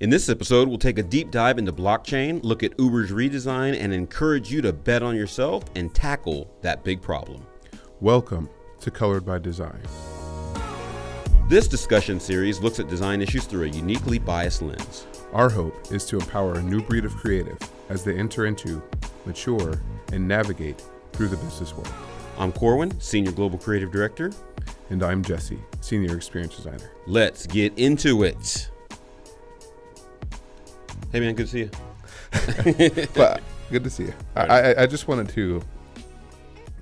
In this episode, we'll take a deep dive into blockchain, look at Uber's redesign, and encourage you to bet on yourself and tackle that big problem. Welcome to Colored by Design. This discussion series looks at design issues through a uniquely biased lens. Our hope is to empower a new breed of creative as they enter into, mature, and navigate through the business world. I'm Corwin, Senior Global Creative Director. And I'm Jesse, Senior Experience Designer. Let's get into it. Hey man, good to see you. but good to see you. I, I, I just wanted to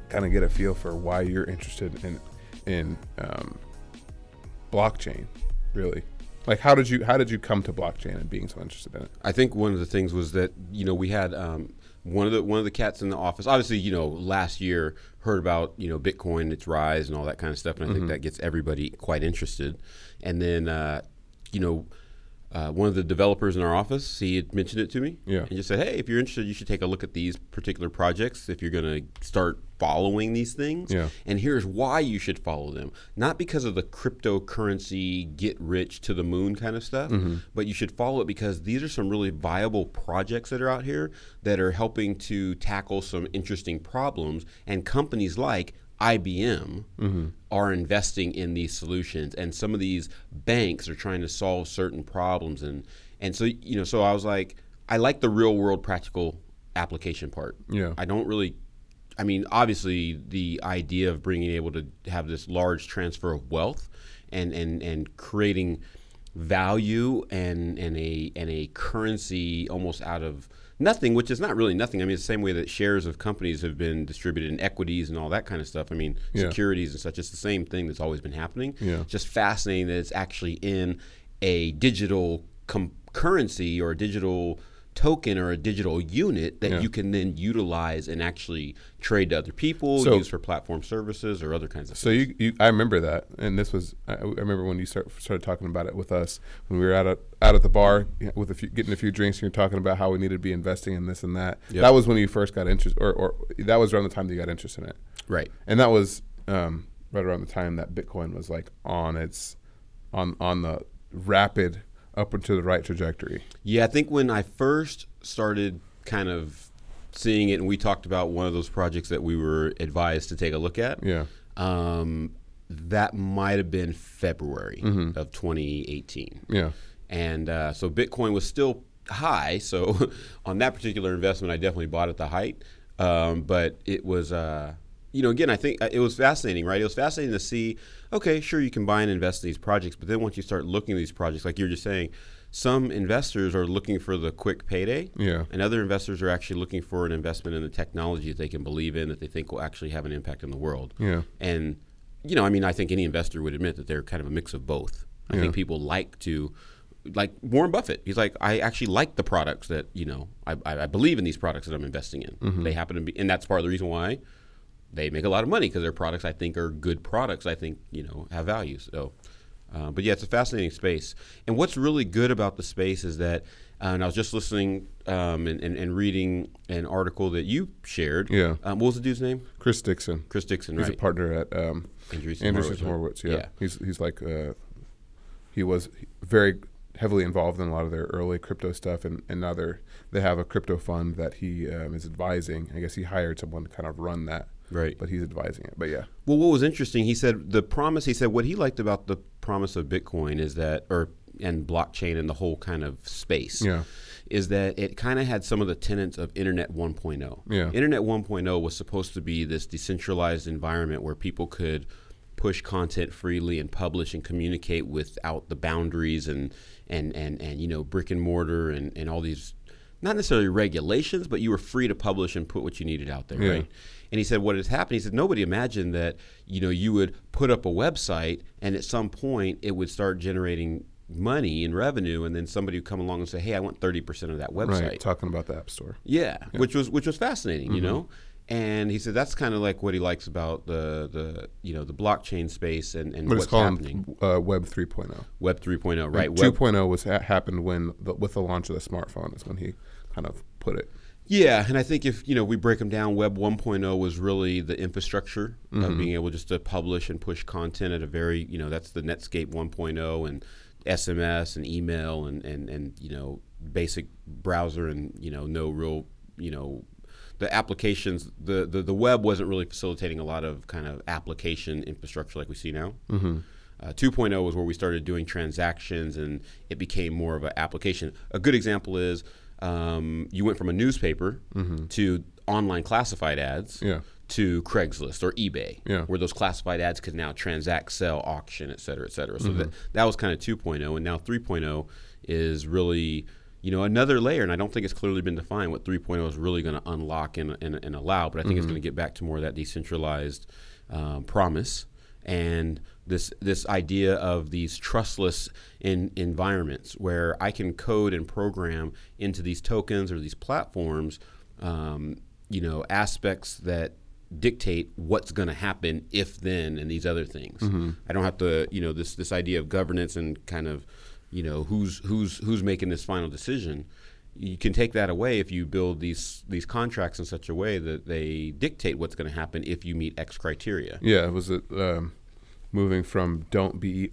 kind of get a feel for why you're interested in in um, blockchain, really. Like, how did you how did you come to blockchain and being so interested in it? I think one of the things was that you know we had um, one of the one of the cats in the office. Obviously, you know, last year heard about you know Bitcoin, its rise, and all that kind of stuff, and I mm-hmm. think that gets everybody quite interested. And then uh, you know uh, one of the developers in our office, he had mentioned it to me. Yeah. And just said, hey, if you're interested, you should take a look at these particular projects if you're going to start following these things. Yeah. And here's why you should follow them. Not because of the cryptocurrency, get rich to the moon kind of stuff, mm-hmm. but you should follow it because these are some really viable projects that are out here that are helping to tackle some interesting problems. And companies like IBM mm-hmm. are investing in these solutions, and some of these banks are trying to solve certain problems, and and so you know, so I was like, I like the real world practical application part. Yeah, I don't really. I mean, obviously, the idea of being able to have this large transfer of wealth and and and creating value and and a and a currency almost out of nothing, which is not really nothing. I mean, it's the same way that shares of companies have been distributed in equities and all that kind of stuff. I mean, yeah. securities and such. It's the same thing that's always been happening. Yeah. Just fascinating that it's actually in a digital com- currency or a digital token or a digital unit that yeah. you can then utilize and actually trade to other people, so, use for platform services or other kinds of. So things. you, you, I remember that, and this was I, I remember when you start, started talking about it with us when we were out at out at the bar with a few, getting a few drinks, and you're talking about how we needed to be investing in this and that. Yep. That was when you first got interested, or, or that was around the time that you got interested in it, right? And that was um, right around the time that Bitcoin was like on its on on the rapid up into the right trajectory. Yeah, I think when I first started kind of seeing it, and we talked about one of those projects that we were advised to take a look at. Yeah. Um, that might have been February mm-hmm. of 2018. Yeah. And uh, so Bitcoin was still high. So on that particular investment, I definitely bought at the height. Um, but it was, uh, you know, again, I think uh, it was fascinating, right? It was fascinating to see. Okay, sure, you can buy and invest in these projects, but then once you start looking at these projects, like you're just saying, some investors are looking for the quick payday, yeah, and other investors are actually looking for an investment in the technology that they can believe in, that they think will actually have an impact on the world. Yeah, and you know, I mean, I think any investor would admit that they're kind of a mix of both. I yeah. think people like to like Warren Buffett. He's like, I actually like the products that you know. I, I believe in these products that I'm investing in. Mm-hmm. They happen to be, and that's part of the reason why they make a lot of money because their products I think are good products. I think you know have value. So, uh, but yeah, it's a fascinating space. And what's really good about the space is that, uh, and I was just listening um, and, and, and, reading an article that you shared. Yeah. Um, what was the dude's name? Chris Dixon. Chris Dixon. He's right. a partner at um, Andreessen, Andreessen Horowitz. Yeah. yeah. He's he's like uh, he was very heavily involved in a lot of their early crypto stuff, and, and now they're they have a crypto fund that he um, is advising. I guess he hired someone to kind of run that Right. But he's advising it. But yeah. Well, what was interesting, he said the promise, he said what he liked about the promise of Bitcoin is that, or, and blockchain and the whole kind of space. Yeah. Is that it kind of had some of the tenets of Internet 1.0. Yeah. Internet 1.0 was supposed to be this decentralized environment where people could push content freely and publish and communicate without the boundaries and and and, and you know brick and mortar and, and all these not necessarily regulations, but you were free to publish and put what you needed out there, yeah. right? And he said, what has happened? He said, nobody imagined that, you know, you would put up a website and at some point it would start generating money and revenue and then somebody would come along and say hey i want 30% of that website right, talking about the app store yeah, yeah. which was which was fascinating mm-hmm. you know and he said that's kind of like what he likes about the the you know the blockchain space and, and what what's happening. Uh, Web 3.0. Web 3.0, right? And 2.0 was ha- happened when the, with the launch of the smartphone is when he kind of put it. Yeah, and I think if you know we break them down, Web 1.0 was really the infrastructure mm-hmm. of being able just to publish and push content at a very you know that's the Netscape 1.0 and SMS and email and, and, and you know basic browser and you know no real you know the applications the, the the web wasn't really facilitating a lot of kind of application infrastructure like we see now. Mm-hmm. Uh, 2.0 was where we started doing transactions and it became more of an application. A good example is um, you went from a newspaper to online classified ads Yeah. to Craigslist or eBay, Yeah. where those classified ads could now transact, sell, auction, et cetera, et cetera. So that, that was kind of 2.0, and now 3.0 is really you know another layer, and I don't think it's clearly been defined what 3.0 is really going to unlock and, and, and allow, but I think it's going to get back to more of that decentralized um, promise and this this idea of these trustless in, environments where I can code and program into these tokens or these platforms, um, you know, aspects that dictate what's going to happen if then and these other things. I don't have to, you know, this this idea of governance and kind of, you know, who's who's who's making this final decision. You can take that away if you build these these contracts in such a way that they dictate what's going to happen if you meet X criteria. Yeah, was it um, moving from don't be,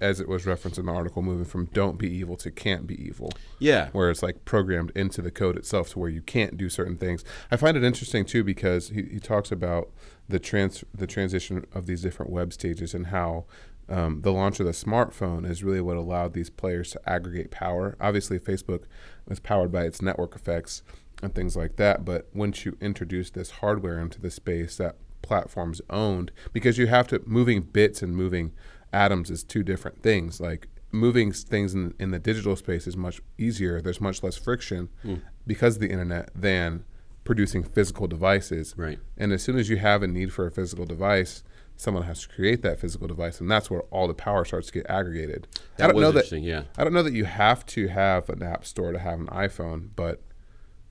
as it was referenced in the article, moving from don't be evil to can't be evil, Yeah, where it's like programmed into the code itself to where you can't do certain things. I find it interesting too because he, he talks about the trans the transition of these different web stages and how um, the launch of the smartphone is really what allowed these players to aggregate power. Obviously, Facebook was powered by its network effects and things like that. But once you introduce this hardware into the space that platforms owned, because you have to moving bits and moving atoms is two different things. Like moving things in, in the digital space is much easier. There's much less friction hmm. because of the internet than producing physical devices. Right. And as soon as you have a need for a physical device, someone has to create that physical device, and that's where all the power starts to get aggregated. That I don't know that. yeah. I don't know that you have to have an app store to have an iPhone, but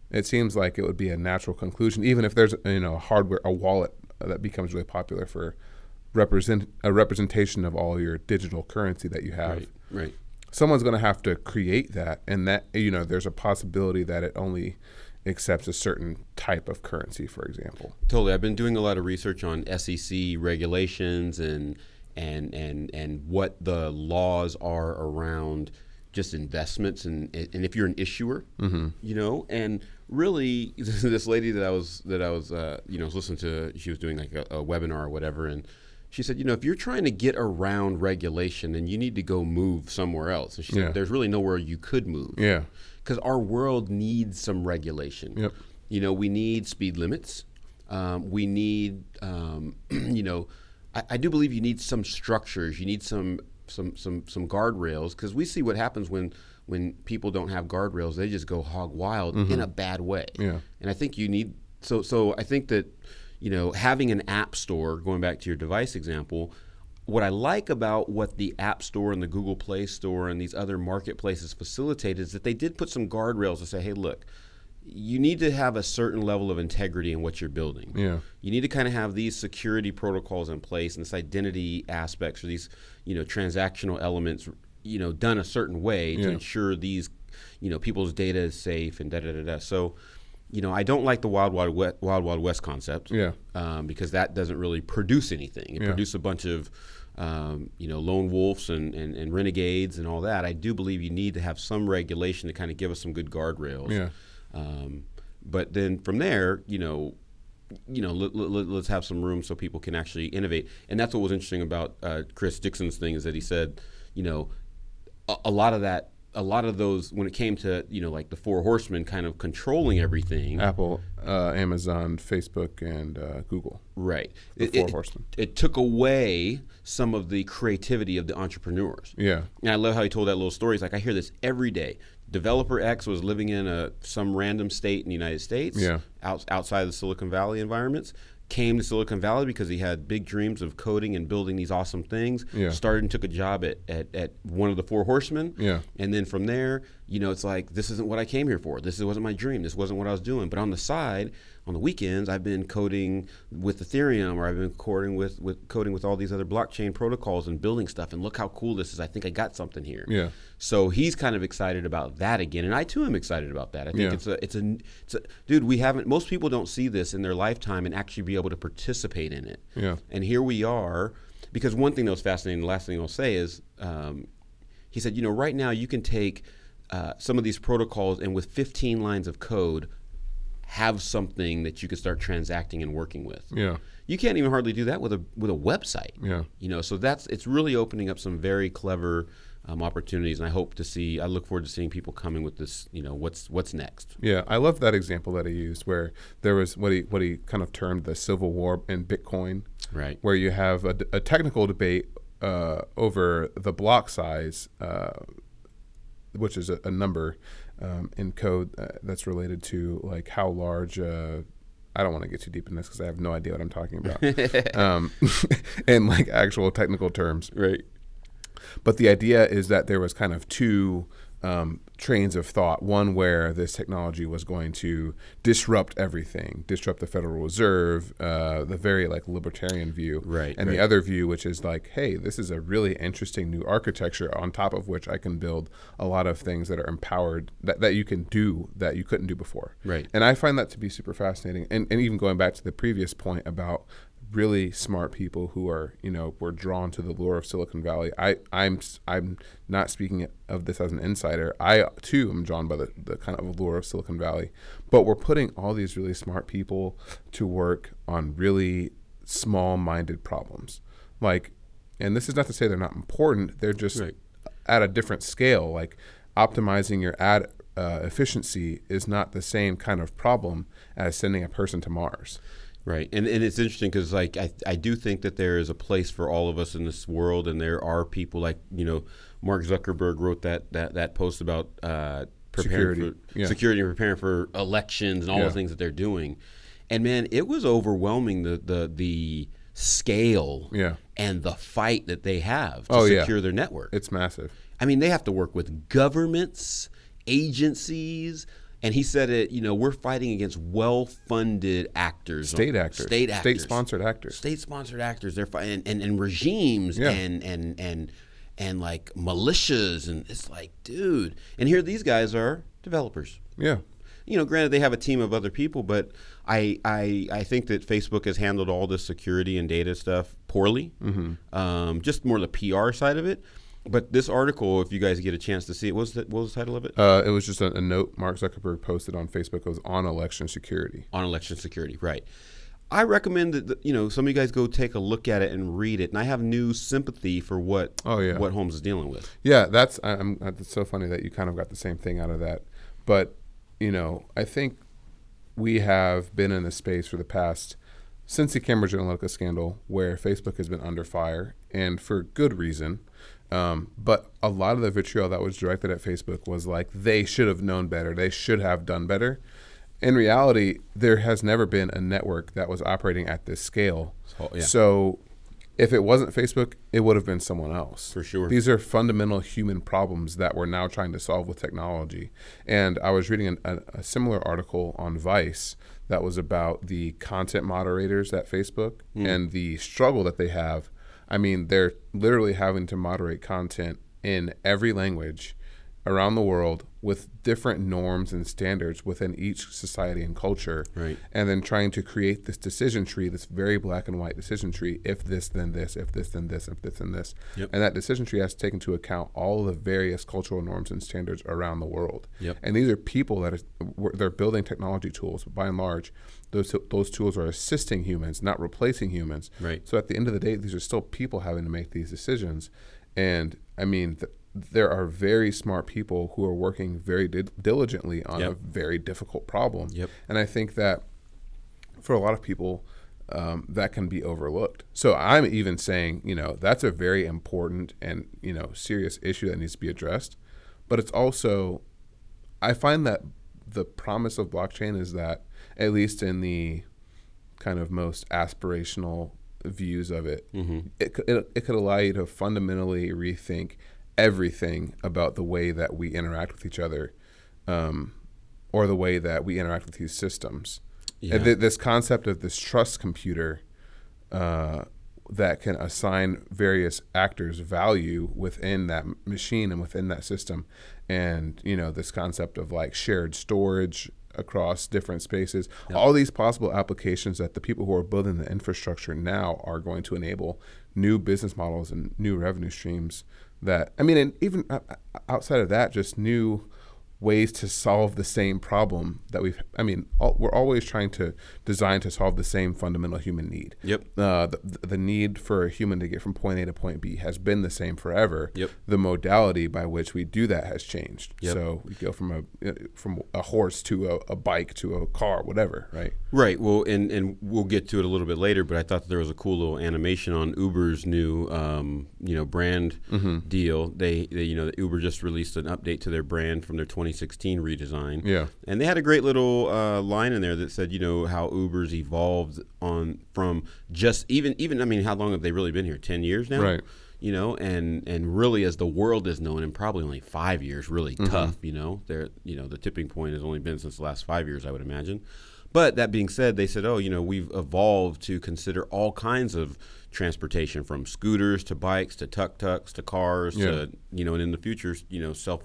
it seems like it would be a natural conclusion, even if there's you know a hardware, a wallet Uh, that becomes really popular for represent a representation of all your digital currency that you have. right, right. Someone's going to have to create that, and that you know there's a possibility that it only accepts a certain type of currency, for example. Totally. I've been doing a lot of research on SEC regulations and and and and what the laws are around just investments and and if you're an issuer, mm-hmm. you know, and really this lady that I was that I was uh, you know was listening to, she was doing like a, a webinar or whatever, and she said, you know, if you're trying to get around regulation, then you need to go move somewhere else. And she Yeah. said, there's really nowhere you could move Yeah. because our world needs some regulation. Yep. You know, we need speed limits. Um, we need, um, you know, I, I do believe you need some structures. You need some some some some guardrails because we see what happens when when people don't have guardrails. They just go hog wild in mm-hmm. a bad way. Yeah. And I think you need so so I think that you know having an app store going back to your device example what I like about what the App Store and the Google Play Store and these other marketplaces facilitate is that they did put some guardrails to say, hey, look, you need to have a certain level of integrity in what you're building. Yeah. You need to kind of have these security protocols in place and this identity aspects or these, you know, transactional elements, you know, done a certain way to ensure these, you know, people's data is safe and da da da da. So, you know, I don't like the wild wild west, wild wild west concept Yeah. um, because that doesn't really produce anything. It Yeah. produces a bunch of, um, you know, lone wolves and, and, and renegades and all that. I do believe you need to have some regulation to kind of give us some good guardrails. Yeah. Um, but then from there, you know, you know, let, let, let's have some room so people can actually innovate. And that's what was interesting about uh, Chris Dixon's thing is that he said, you know, a, a lot of that, a lot of those, when it came to, you know, like the four horsemen kind of controlling everything. Apple, uh, Amazon, Facebook, and uh, Google. Right. The It, four it- horsemen. it took away some of the creativity of the entrepreneurs. Yeah. And I love how he told that little story. He's like, I hear this every day. Developer X was living in a some random state in the United States, Yeah. out, outside of the Silicon Valley environments. Came to Silicon Valley because he had big dreams of coding and building these awesome things. Yeah. Started and took a job at, at, at one of the four horsemen. Yeah. And then from there, you know, it's like this isn't what I came here for. This wasn't my dream. This wasn't what I was doing. But on the side, on the weekends, I've been coding with Ethereum, or I've been coding with, with coding with all these other blockchain protocols and building stuff. And look how cool this is. I think I got something here. Yeah. So he's kind of excited about that again, and I too am excited about that. I think Yeah. it's a, it's a, it's a, dude. We haven't. Most people don't see this in their lifetime and actually be able to participate in it. Yeah. And here we are, because one thing that was fascinating. The last thing I'll say is, um, he said, you know, right now you can take uh, some of these protocols and with 15 lines of code have something that you can start transacting and working with. Yeah. You can't even hardly do that with a with a website. Yeah. You know, so that's it's really opening up some very clever um, opportunities, and I hope to see. I look forward to seeing people coming with this. You know, what's what's next. Yeah, I love that example that he used, where there was what he what he kind of termed the civil war in Bitcoin, Right. where you have a, a technical debate uh, over the block size, uh, which is a, a number um, in code uh, that's related to like how large. Uh, I don't want to get too deep in this because I have no idea what I'm talking about, um, in like actual technical terms. Right. But the idea is that there was kind of two um, trains of thought. One where this technology was going to disrupt everything, disrupt the Federal Reserve, uh, the very like libertarian view, Right, And right. the other view, which is like, hey, this is a really interesting new architecture on top of which I can build a lot of things that are empowered that, that you can do that you couldn't do before. Right. And I find that to be super fascinating. And, and even going back to the previous point about really smart people who are, you know, were drawn to the lure of Silicon Valley. I, I'm I'm not speaking of this as an insider. I too am drawn by the, the kind of allure of Silicon Valley. But we're putting all these really smart people to work on really small minded problems. Like and this is not to say they're not important, they're just Right. at a different scale. Like optimizing your ad uh, efficiency is not the same kind of problem as sending a person to Mars. Right, and and it's interesting because like I I do think that there is a place for all of us in this world, and there are people like you know Mark Zuckerberg wrote that that that post about uh, preparing Security, for yeah. security and preparing for elections and all Yeah. the things that they're doing, and man, it was overwhelming the the the scale Yeah. and the fight that they have to Oh, yeah. secure their network. It's massive. I mean, they have to work with governments, agencies, and he said it. You know, we're fighting against well-funded actors, State actors, state actors, state-sponsored actors. state-sponsored actors. They're fighting and, and regimes Yeah. and and and and like militias, and it's like, dude. And here these guys are developers. Yeah. You know, granted they have a team of other people, but I I, I think that Facebook has handled all this security and data stuff poorly. Mm-hmm. Um, just more the PR side of it. But this article, if you guys get a chance to see it, what was the, what was the title of it? Uh, it was just a, a note Mark Zuckerberg posted on Facebook. It was on election security. on election security, right? I recommend that you know some of you guys go take a look at it and read it. And I have new sympathy for what Oh, yeah. what Holmes is dealing with. Yeah, that's I'm. It's so funny that you kind of got the same thing out of that. But you know, I think we have been in a space for the past since the Cambridge Analytica scandal where Facebook has been under fire, and for good reason. Um, but a lot of the vitriol that was directed at Facebook was like they should have known better. They should have done better. In reality, there has never been a network that was operating at this scale. So, yeah. So, if it wasn't Facebook, it would have been someone else. For sure. These are fundamental human problems that we're now trying to solve with technology. And I was reading an, a, a similar article on Vice that was about the content moderators at Facebook and the struggle that they have. I mean, they're literally having to moderate content in every language around the world with different norms and standards within each society and culture Right. and then trying to create this decision tree, this very black and white decision tree. If this, then this. If this, then this. If this, then this. Yep. And that decision tree has to take into account all the various cultural norms and standards around the world. Yep. And these are people that are they're building technology tools. By and large, those those tools are assisting humans, not replacing humans. Right. So at the end of the day, these are still people having to make these decisions. And I mean, there are very smart people who are working very di- diligently on a very difficult problem. Yep. And I think that for a lot of people, um, that can be overlooked. So I'm even saying, you know, that's a very important and you know serious issue that needs to be addressed. But it's also, I find that the promise of blockchain is that at least in the kind of most aspirational views of it, it, it, it could allow you to fundamentally rethink everything about the way that we interact with each other um, or the way that we interact with these systems. Yeah. And th- this concept of this trust computer uh, that can assign various actors value within that machine and within that system, and you know this concept of like shared storage across different spaces, all these possible applications that the people who are building the infrastructure now are going to enable new business models and new revenue streams that I mean, and even uh, uh, outside of that, just new ways to solve the same problem that we've i mean all, we're always trying to design to solve the same fundamental human need Yep. uh, the, the need for a human to get from point a to point b has been the same forever Yep. the modality by which we do that has changed Yep. so we go from a uh, from a horse to a, a bike to a car whatever right Right. Well, and and we'll get to it a little bit later, but I thought that there was a cool little animation on Uber's new, um, you know, brand Mm-hmm. deal. They, they, you know, Uber just released an update to their brand from their 2016 redesign. Yeah. And they had a great little uh, line in there that said, you know, how Uber's evolved on from just even even I mean, how long have they really been here? Ten years now. Right. You know, and and really, as the world is known, in probably only five years, really Mm-hmm. tough. You know, there, you know, the tipping point has only been since the last five years, I would imagine. But that being said, they said, oh, you know, we've evolved to consider all kinds of transportation, from scooters to bikes to tuk tuks to cars Yeah. to, you know, and in the future, you know, self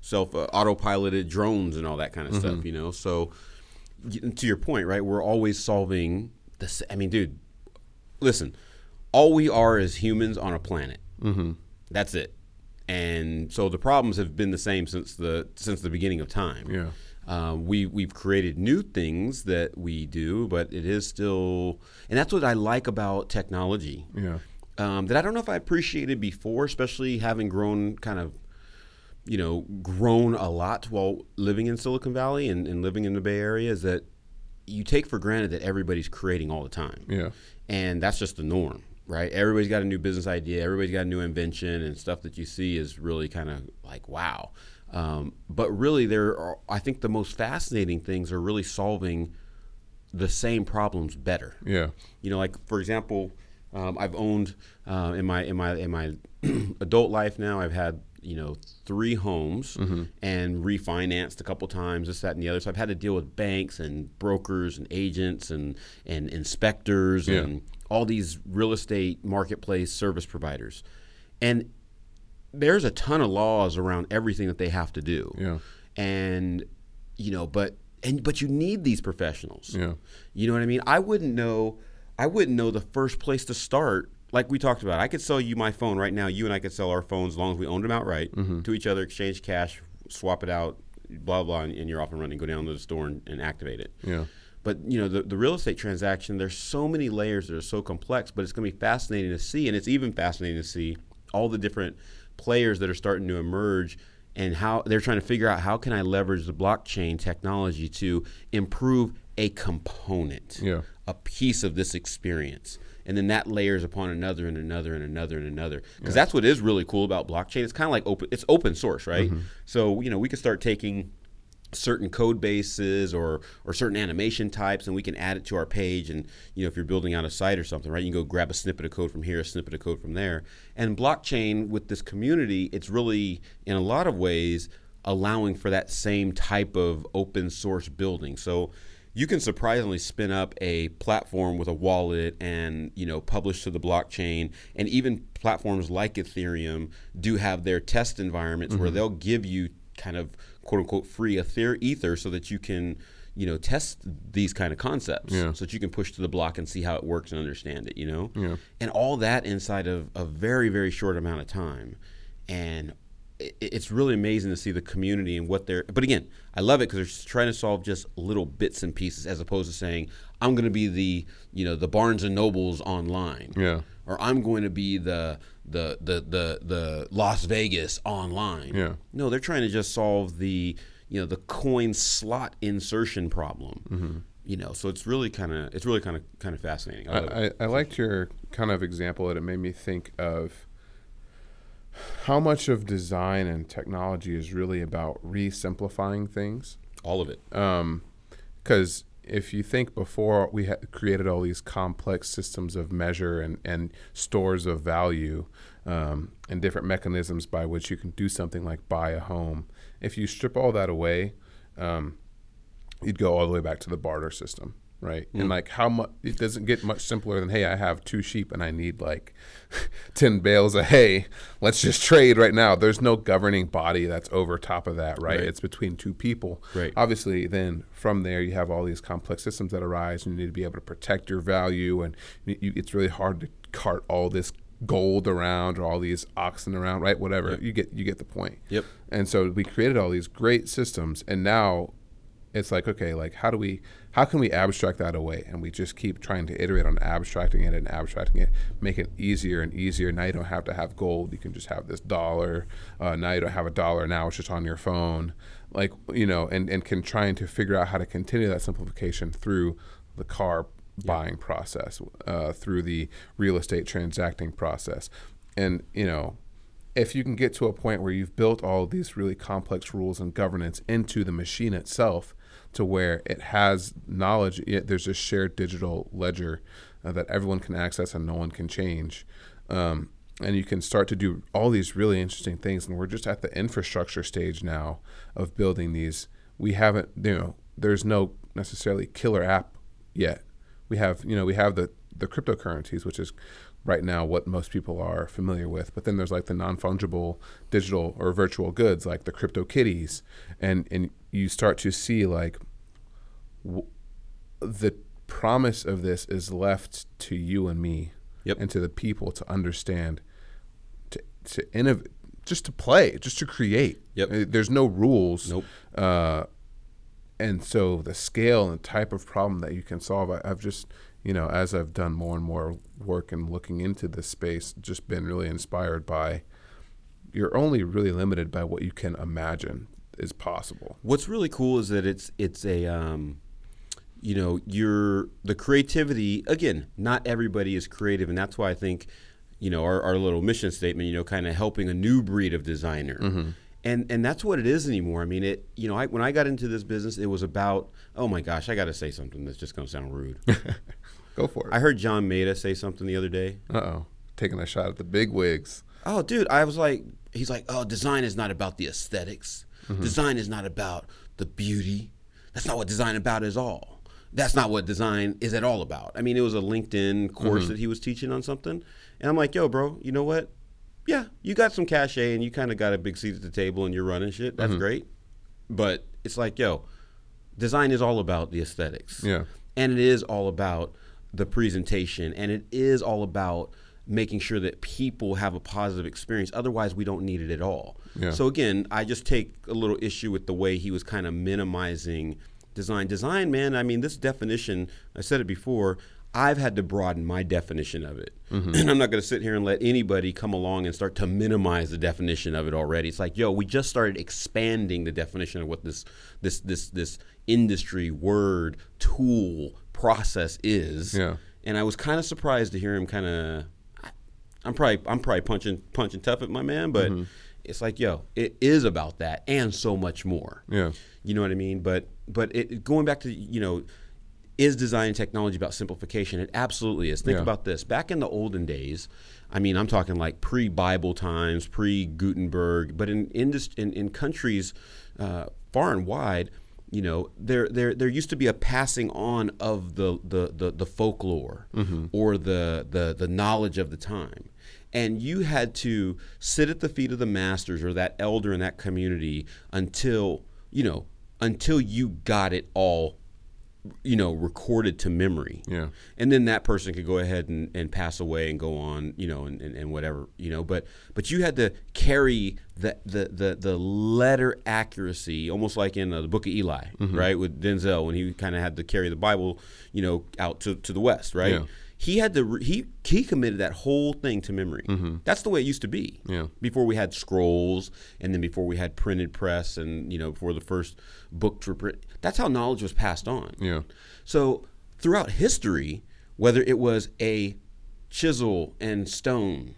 self uh, autopiloted drones and all that kind of Mm-hmm. stuff. You know, so to your point, right? We're always solving this. I mean, dude, listen, all we are is humans on a planet. Mm-hmm. That's it. And so the problems have been the same since the since the beginning of time. Yeah. Um, we we've created new things that we do, but it is still, and that's what I like about technology. yeah Um, that I don't know if I appreciated before, especially having grown kind of, you know, grown a lot while living in Silicon Valley and, and living in the Bay Area. Is that you take for granted that everybody's creating all the time. Yeah. And that's just the norm right? Everybody's got a new business idea. Everybody's got a new invention and stuff that you see is really kind of like wow. Um, but really there are i think the most fascinating things are really solving the same problems better. Yeah. You know like for example um, i've owned uh, in my in my in my adult life now i've had you know three homes mm-hmm. and refinanced a couple times this that and the other so i've had to deal with banks and brokers and agents and and inspectors Yeah. and all these real estate marketplace service providers and there's a ton of laws around everything that they have to do Yeah. and you know but and but you need these professionals Yeah. you know what i mean i wouldn't know i wouldn't know the first place to start like we talked about i could sell you my phone right now. You and i could sell our phones as long as we owned them outright mm-hmm. to each other exchange cash swap it out blah blah and, and you're off and running. Go down to the store and, and activate it. Yeah. but you know the, the real estate transaction there's so many layers that are so complex but it's going to be fascinating to see and it's even fascinating to see all the different players that are starting to emerge and how they're trying to figure out how can i leverage the blockchain technology to improve a component Yeah. a piece of this experience and then that layers upon another and another and another and another. Because that's what is really cool about blockchain. It's kind of like open it's open source right? Mm-hmm. So you know we could start taking certain code bases or or certain animation types and we can add it to our page. And you know if you're building out a site or something right you can go grab a snippet of code from here a snippet of code from there. And blockchain with this community it's really in a lot of ways allowing for that same type of open source building. So you can surprisingly spin up a platform with a wallet and you know publish to the blockchain and even platforms like ethereum do have their test environments where mm-hmm. they'll give you kind of quote unquote free ether ether so that you can you know test these kind of concepts Yeah. so that you can push to the block and see how it works and understand it you know Yeah. and all that inside of a very very short amount of time and it's really amazing to see the community and what they're but again i love it because they're trying to solve just little bits and pieces as opposed to saying i'm going to be the you know the barnes and nobles online Yeah. or i'm going to be the the the the, the las vegas online Yeah. no they're trying to just solve the you know the coin slot insertion problem Mm-hmm. you know so it's really kind of it's really kind of kind of fascinating I. I, I, I liked your kind of example that it made me think of how much of design and technology is really about re-simplifying things. all of it. Because if you think before we had created all these complex systems of measure and, and stores of value um, and different mechanisms by which you can do something like buy a home, if you strip all that away, um, you'd go all the way back to the barter system, right? Mm. And like how much it doesn't get much simpler than hey, I have two sheep and I need like ten bales of hay. Let's just trade right now. There's no governing body that's over top of that, right? Right. It's between two people. Right. Obviously, then from there you have all these complex systems that arise, and you need to be able to protect your value, and you, it's really hard to cart all this gold around or all these oxen around, right? Whatever. Yep. You get you get the point. Yep. And so we created all these great systems and now it's like okay, like how do we how can we abstract that away? And we just keep trying to iterate on abstracting it and abstracting it, make it easier and easier. Now you don't have to have gold; you can just have this dollar. Uh, now you don't have a dollar. Now it's just on your phone, like you know, and and can trying to figure out how to continue that simplification through the car buying process, uh, through the real estate transacting process, and you know. If you can get to a point where you've built all of these really complex rules and governance into the machine itself, to where it has knowledge. Yet there's a shared digital ledger uh, that everyone can access and no one can change. Um, and you can start to do all these really interesting things. And we're just at the infrastructure stage now of building these. We haven't, you know, there's no necessarily killer app yet. We have, you know, we have the the cryptocurrencies, which is right now what most people are familiar with. But then there's like the non fungible digital or virtual goods, like the crypto kitties, and and you start to see like w- the promise of this is left to you and me Yep. and to the people to understand, to to innovate, just to play, just to create. Yep. Uh, There's no rules. Nope. Uh, and so the scale and type of problem that you can solve, I, I've just, you know, as I've done more and more work and looking into this space, just been really inspired by. You're only really limited by what you can imagine is possible. What's really cool is that it's it's a um, you know you're the creativity again. Not everybody is creative, and that's why I think you know our, our little mission statement. You know, kind of helping a new breed of designer. And, and that's what it is anymore. I mean, it. You know, I, when I got into this business, it was about. Oh my gosh, I got to say something that's just going to sound rude. Go for it. I heard John Maeda say something the other day. Uh oh. Taking a shot at the big wigs. Oh, dude, I was like, he's like, oh, design is not about the esthetics Mm-hmm. Design is not about the beauty. That's not what design about is all. That's not what design is at all about. I mean, it was a LinkedIn course Mm-hmm. that he was teaching on something, and I'm like, yo, bro, you know what? Yeah, you got some cachet and you kind of got a big seat at the table and you're running shit. Mm-hmm. That's great, but it's like, yo, design is all about the aesthetics. Yeah. And it is all about the presentation and it is all about making sure that people have a positive experience. Otherwise, we don't need it at all. Yeah. So again, I just take a little issue with the way he was kind of minimizing design. Design, man, I mean, this definition, I said it before, I've had to broaden my definition of it. Mm-hmm. And I'm not going to sit here and let anybody come along and start to minimize the definition of it already. It's like, yo, we just started expanding the definition of what this this this this industry word tool process is. Yeah. And I was kind of surprised to hear him kind of I'm probably I'm probably punching punching tough at my man, but Mm-hmm. It's like, yo, it is about that and so much more. Yeah. You know what I mean? But but it, going back to you know, is design and technology about simplification? It absolutely is. Think Yeah. about this. Back in the olden days, I mean, I'm talking like pre-Bible times, pre-Gutenberg, but in indus- in, in countries uh, far and wide, you know, there there there used to be a passing on of the the the, the folklore or the, the the knowledge of the time. And you had to sit at the feet of the masters or that elder in that community until, you know, until you got it all you know recorded to memory Yeah. and then that person could go ahead and, and pass away and go on you know and, and, and whatever you know but but you had to carry the the the, the letter accuracy almost like in uh, the book of eli Mm-hmm. right with denzel when he kind of had to carry the bible you know out to, to the west right Yeah. He had to re- he he committed that whole thing to memory that's the way it used to be Mm-hmm. Yeah. before we had scrolls and then before we had printed press and you know before the first books were print that's how knowledge was passed on Yeah. so throughout history, whether it was a chisel and stone,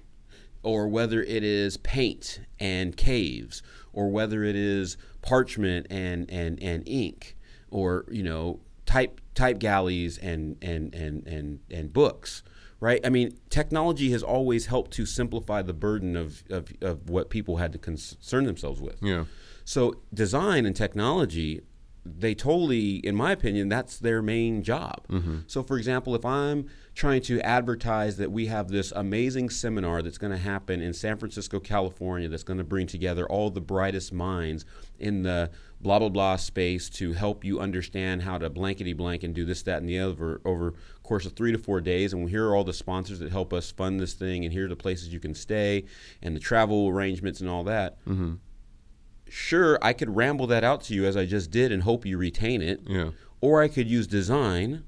or whether it is paint and caves, or whether it is parchment and, and, and ink, or you know type type galleys and and, and, and and books. Right? I mean, technology has always helped to simplify the burden of, of, of what people had to concern themselves with. Yeah. So design and technology they totally, in my opinion, that's their main job. Mm-hmm. So, for example, if I'm trying to advertise that we have this amazing seminar that's going to happen in San Francisco, California, that's going to bring together all the brightest minds in the blah blah blah space to help you understand how to blankety blank and do this, that, and the other over course of three to four days. And here are all the sponsors that help us fund this thing, and here are the places you can stay, and the travel arrangements and all that. Mm-hmm. Sure, I could ramble that out to you as I just did and hope you retain it. Yeah. Or I could use design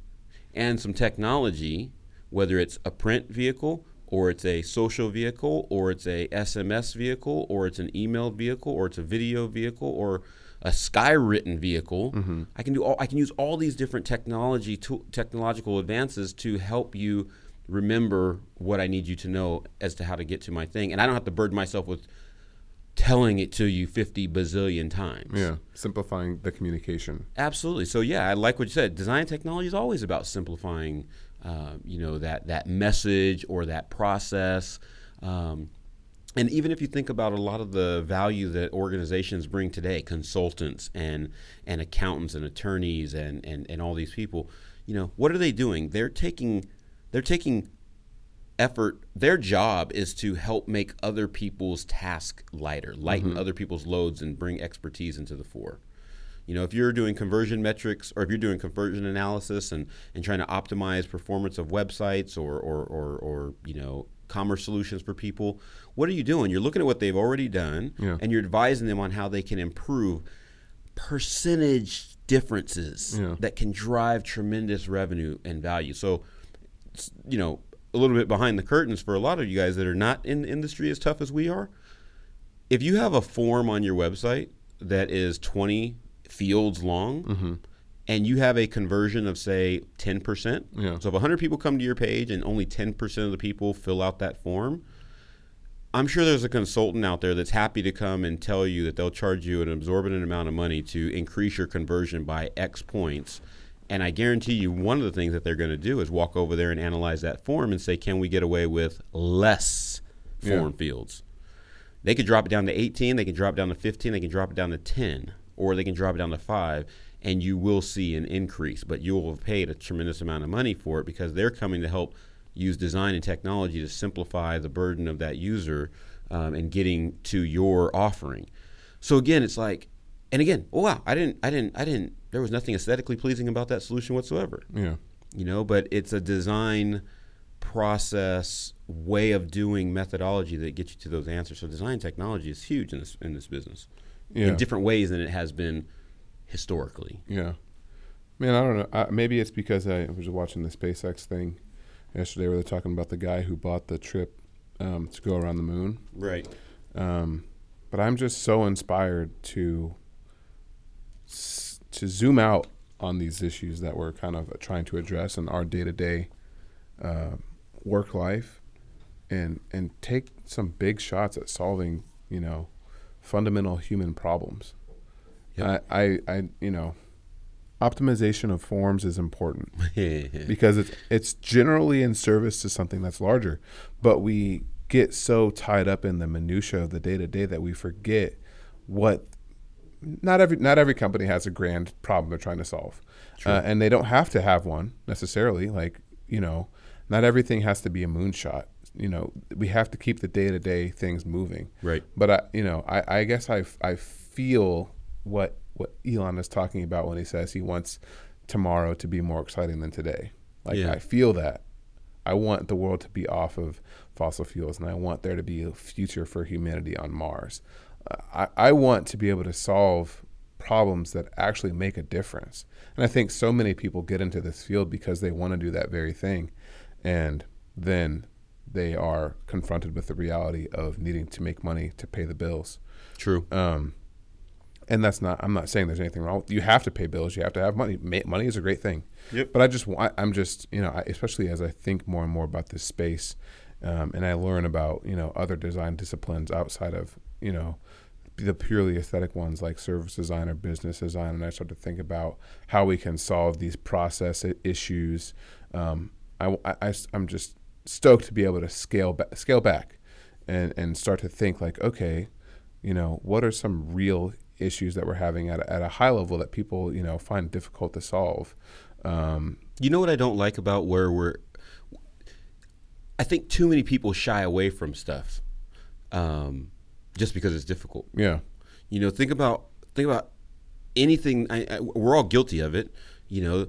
and some technology, whether it's a print vehicle or it's a social vehicle or it's a SMS vehicle or it's an email vehicle or it's a video vehicle or a skywritten vehicle. Mm-hmm. I can do all I can use all these different technology to, technological advances to help you remember what I need you to know as to how to get to my thing and I don't have to burden myself with telling it to you 50 bazillion times. Yeah. Simplifying the communication. Absolutely. So yeah, I like what you said. Design technology is always about simplifying, uh, you know, that that message or that process. Um, and even if you think about a lot of the value that organizations bring today, consultants and and accountants and attorneys and and, and all these people, you know, what are they doing? They're taking they're taking effort their job is to help make other people's task lighter lighten Mm-hmm. other people's loads and bring expertise into the fore you know if you're doing conversion metrics or if you're doing conversion analysis and, and trying to optimize performance of websites or, or, or, or you know commerce solutions for people what are you doing you're looking at what they've already done Yeah. and you're advising them on how they can improve percentage differences Yeah. that can drive tremendous revenue and value so you know a little bit behind the curtains for a lot of you guys that are not in the industry as tough as we are if you have a form on your website that is 20 fields long Mm-hmm. and you have a conversion of say 10% Yeah. so if 100 people come to your page and only 10% of the people fill out that form i'm sure there's a consultant out there that's happy to come and tell you that they'll charge you an exorbitant amount of money to increase your conversion by x points and I guarantee you, one of the things that they're going to do is walk over there and analyze that form and say, can we get away with less Yeah. form fields? They could drop it down to 18, they can drop it down to 15, they can drop it down to 10, or they can drop it down to 5, and you will see an increase. But you will have paid a tremendous amount of money for it because they're coming to help use design and technology to simplify the burden of that user um, and getting to your offering. So again, it's like, and again, oh wow, I didn't, I didn't, I didn't. There was nothing aesthetically pleasing about that solution whatsoever Yeah. you know but it's a design process way of doing methodology that gets you to those answers so design technology is huge in this in this business Yeah. in different ways than it has been historically Yeah. Man, I don't know. I, maybe it's because I was watching the SpaceX thing yesterday where they're talking about the guy who bought the trip um, to go around the moon. right Um, but I'm just so inspired to to zoom out on these issues that we're kind of trying to address in our day to day work life, and and take some big shots at solving you know fundamental human problems. Yep. I, I I you know optimization of forms is important because it's it's generally in service to something that's larger, but we get so tied up in the minutia of the day to day that we forget what not every not every company has a grand problem they're trying to solve, uh, and they don't have to have one necessarily. Like you know, not everything has to be a moonshot. You know, we have to keep the day to day things moving. right But I, you know, I, I guess I, I feel what what Elon is talking about when he says he wants tomorrow to be more exciting than today. Like Yeah. I feel that. I want the world to be off of fossil fuels, and I want there to be a future for humanity on Mars. I, I want to be able to solve problems that actually make a difference. And I think so many people get into this field because they want to do that very thing, and then they are confronted with the reality of needing to make money to pay the bills. true Um, and that's not. I'm not saying there's anything wrong. You have to pay bills. You have to have money. Ma- money is a great thing. Yep. But I just want. I'm just you know, I, especially as I think more and more about this space, um, and I learn about you know other design disciplines outside of you know the purely aesthetic ones like service design or business design, and I start to think about how we can solve these process issues. Um, I, I, am just stoked to be able to scale ba- scale back, and and start to think like, okay, you know, what are some real issues that we're having at a, at a high level that people you know find difficult to solve. Um, You know what I don't like about where we're. I think too many people shy away from stuff, um, just because it's difficult. yeah, You know, think about think about anything. I, I, we're all guilty of it. You know,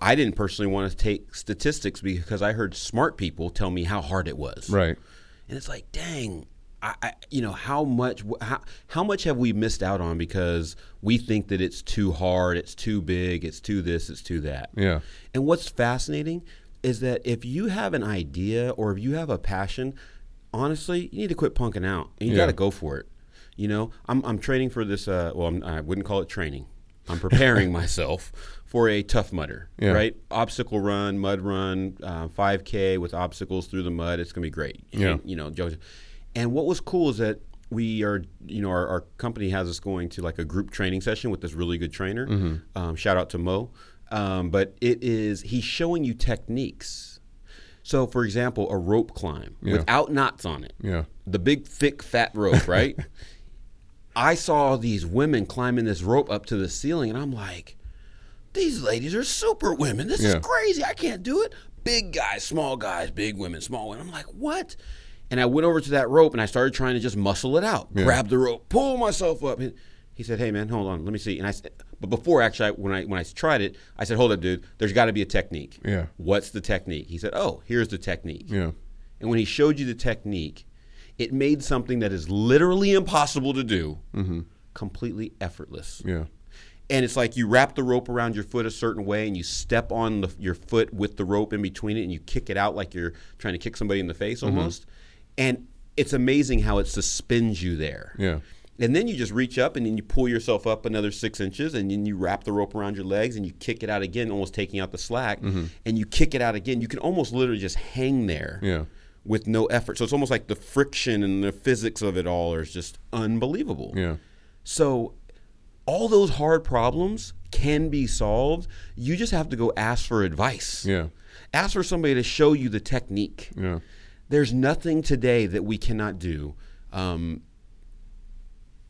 I didn't personally want to take statistics because I heard smart people tell me how hard it was. right. And it's like, dang, I, I you know how much how, how much have we missed out on because we think that it's too hard, it's too big, it's too this, it's too that. Yeah, And what's fascinating is that if you have an idea or if you have a passion, honestly, you need to quit punking out and you Yeah. got to go for it. You know, I'm, I'm training for this. Uh, well, I'm, I wouldn't call it training. I'm preparing myself for a tough mudder, Yeah. right? Obstacle run, mud run, uh, 5K with obstacles through the mud. It's gonna be great. Yeah. You know, Joe. And what was cool is that we are, you know, our, our company has us going to like a group training session with this really good trainer. Mm-hmm. Um, shout out to Mo. Um, but it is he's showing you techniques. So, for example, a rope climb Yeah. without knots on it yeah, the big thick fat rope, right? I saw these women climbing this rope up to the ceiling, and I'm like, these ladies are super women. This Yeah. is crazy. I can't do it. Big guys, small guys, big women, small women. I'm like, what? And I went over to that rope and I started trying to just muscle it out, Yeah. grab the rope, pull myself up. And he said, "Hey man, hold on, let me see." And I said, but before actually, I, when I when I tried it, I said, "Hold up, dude. There's got to be a technique." Yeah. What's the technique? He said, "Oh, here's the technique." yeah, And when he showed you the technique, it made something that is literally impossible to do mm-hmm. completely effortless. yeah, And it's like you wrap the rope around your foot a certain way and you step on the, your foot with the rope in between it and you kick it out like you're trying to kick somebody in the face mm-hmm. almost. And it's amazing how it suspends you there. yeah, And then you just reach up and then you pull yourself up another six inches and then you wrap the rope around your legs and you kick it out again, almost taking out the slack. Mm-hmm. And you kick it out again. You can almost literally just hang there yeah, with no effort. So it's almost like the friction and the physics of it all is just unbelievable. yeah, So all those hard problems can be solved. You just have to go ask for advice. yeah, Ask for somebody to show you the technique. yeah, There's nothing today that we cannot do. Um,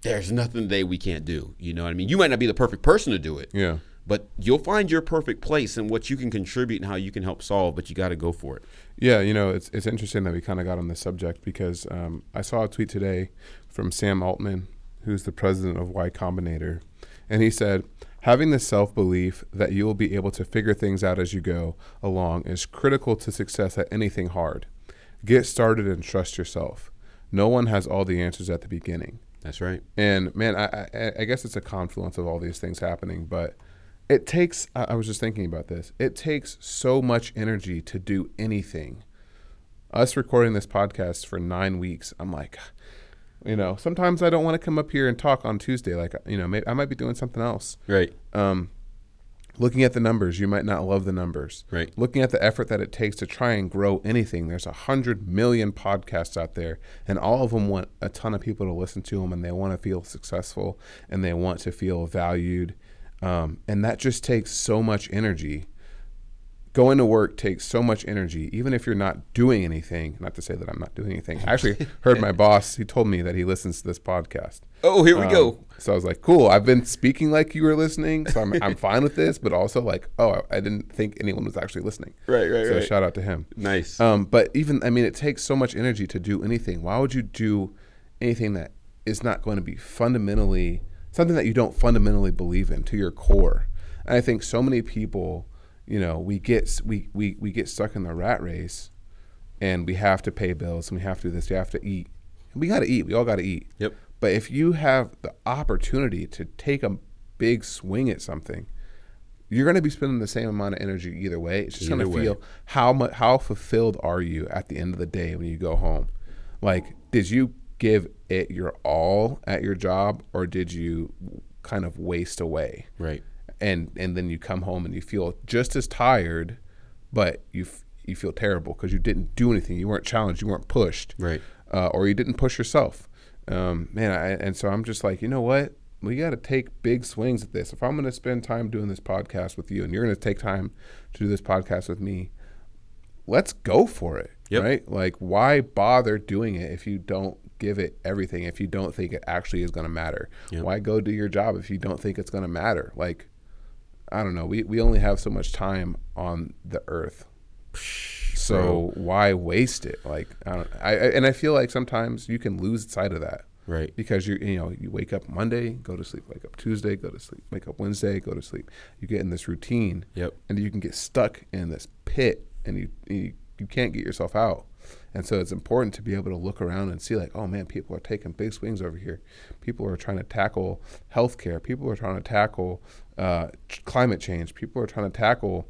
there's nothing today we can't do. You know what I mean? You might not be the perfect person to do it, yeah. but you'll find your perfect place and what you can contribute and how you can help solve. But you got to go for it. Yeah, you know, it's it's interesting that we kind of got on this subject because um, I saw a tweet today from Sam Altman, who's the president of Y Combinator, and he said, "Having the self belief that you will be able to figure things out as you go along is critical to success at anything hard. Get started and trust yourself. No one has all the answers at the beginning." That's right. And man, I, I, I guess it's a confluence of all these things happening, but it takes, I I was just thinking about this, it takes so much energy to do anything. Us recording this podcast for nine weeks, I'm like, you know, sometimes I don't want to come up here and talk on Tuesday. Like, you know, maybe I might be doing something else. Right. Um, looking at the numbers, you might not love the numbers. Right. Looking at the effort that it takes to try and grow anything, there's a hundred million podcasts out there, and all of them want a ton of people to listen to them, and they want to feel successful, and they want to feel valued, um, and that just takes so much energy. Going to work takes so much energy, even if you're not doing anything. Not to say that I'm not doing anything. I actually heard my boss. He told me that he listens to this podcast. Oh, here we Um, go. So I was like, cool. I've been speaking like you were listening, so I'm, I'm fine with this. But also like, oh, I, I didn't think anyone was actually listening. Right, right, So right. shout out to him. Nice. Um, but even I mean, it takes so much energy to do anything. Why would you do anything that is not going to be fundamentally something that you don't fundamentally believe in to your core? And I think so many people, you know, we get we we we get stuck in the rat race, and we have to pay bills and we have to do this. We have to eat. We got to eat. We all got to eat. Yep. But if you have the opportunity to take a big swing at something, you're going to be spending the same amount of energy either way. It's just going to feel how much how fulfilled are you at the end of the day when you go home? Like, did you give it your all at your job, or did you kind of waste away? right. And and then you come home and you feel just as tired, but you f- you feel terrible because you didn't do anything. You weren't challenged. You weren't pushed Right. uh, or you didn't push yourself. Um, man, I, and so I'm just like, you know what? We got to take big swings at this. If I'm going to spend time doing this podcast with you, and you're going to take time to do this podcast with me, let's go for it. Yep. Right? Like, why bother doing it if you don't give it everything if you don't think it actually is going to matter? Yep. Why go do your job if you don't think it's going to matter? Like, I don't know. We we only have so much time on the earth. So why waste it? Like I don't. I, I and I feel like sometimes you can lose sight of that Right. because you you know you wake up Monday, go to sleep, wake up Tuesday, go to sleep, wake up Wednesday, go to sleep. You get in this routine, Yep. and you can get stuck in this pit, and you you, you can't get yourself out. And so it's important to be able to look around and see like, oh man, people are taking big swings over here. People are trying to tackle healthcare. People are trying to tackle uh, climate change. People are trying to tackle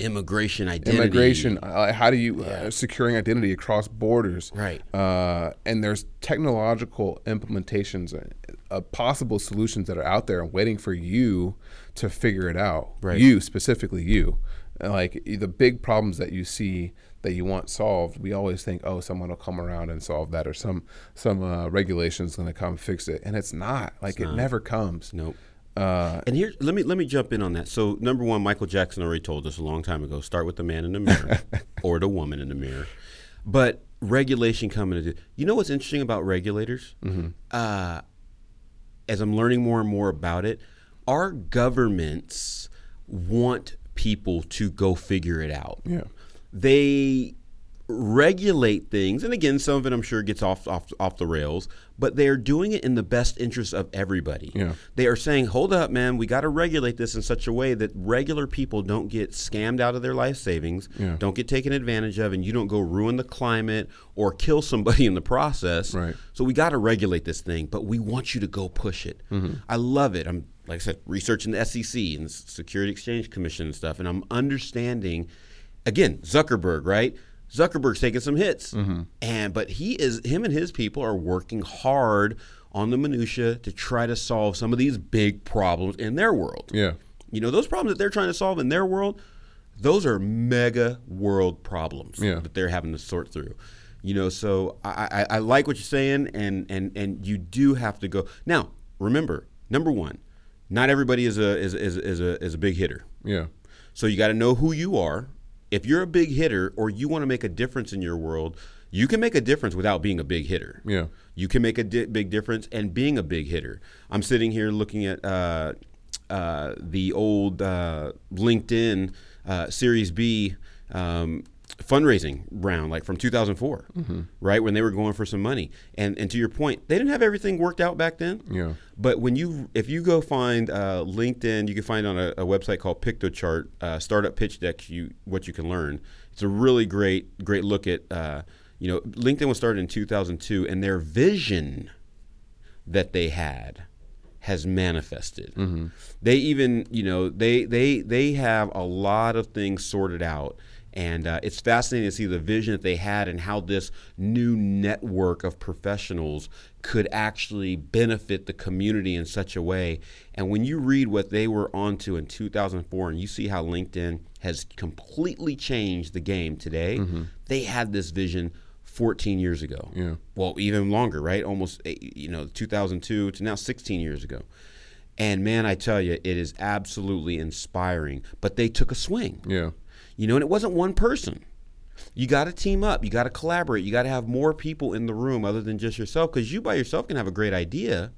Immigration identity. immigration. Uh, how do you uh, securing identity across borders? Right. Uh, and there's technological implementations, uh, uh, possible solutions that are out there and waiting for you to figure it out. Right. You specifically, you. Uh, Like the big problems that you see that you want solved, we always think, oh, someone will come around and solve that, or some some uh, regulation is going to come fix it, and it's not. Like it never comes. Nope. Uh, And here, let me let me jump in on that. So, number one, Michael Jackson already told us a long time ago: start with the man in the mirror or the woman in the mirror. But regulation coming into you know what's interesting about regulators? Uh, as I'm learning more and more about it, our governments want people to go figure it out yeah. They regulate things and again some of it i'm sure gets off off off the rails but they're doing it in the best interest of everybody Yeah. they are saying hold up man we got to regulate this in such a way that regular people don't get scammed out of their life savings Yeah. don't get taken advantage of and you don't go ruin the climate or kill somebody in the process Right. so we got to regulate this thing but we want you to go push it mm-hmm. i love it i'm like i said researching the sec and the security exchange commission and stuff and i'm understanding again zuckerberg right zuckerberg's taking some hits mm-hmm. and but he is him and his people are working hard on the minutia to try to solve some of these big problems in their world Yeah. you know those problems that they're trying to solve in their world those are mega world problems Yeah. that they're having to sort through you know so I, I, I like what you're saying and and and you do have to go now remember number one not everybody is a is, is, is a is a big hitter Yeah. so you got to know who you are. If you're a big hitter or you want to make a difference in your world, you can make a difference without being a big hitter. Yeah. You can make a di- big difference and being a big hitter. I'm sitting here looking at uh, uh, the old uh, LinkedIn uh, Series B um, fundraising round, like from 2004, right when they were going for some money. And and to your point, they didn't have everything worked out back then. Yeah. But when you, if you go find uh, LinkedIn, you can find on a, a website called Piktochart, uh, Startup Pitch Deck. You what you can learn. It's a really great, great look at. Uh, you know, LinkedIn was started in 2002, and their vision that they had has manifested. They even, you know, they they they have a lot of things sorted out. And uh, it's fascinating to see the vision that they had and how this new network of professionals could actually benefit the community in such a way. And when you read what they were onto in 2004 and you see how LinkedIn has completely changed the game today, they had this vision 14 years ago. Yeah. Well, even longer, right? Almost, eh, you know, 2002 to now 16 years ago. And man, I tell you, it is absolutely inspiring. But they took a swing. Yeah. You know, and it wasn't one person. You got to team up. You got to collaborate. You got to have more people in the room other than just yourself because you by yourself can have a great idea.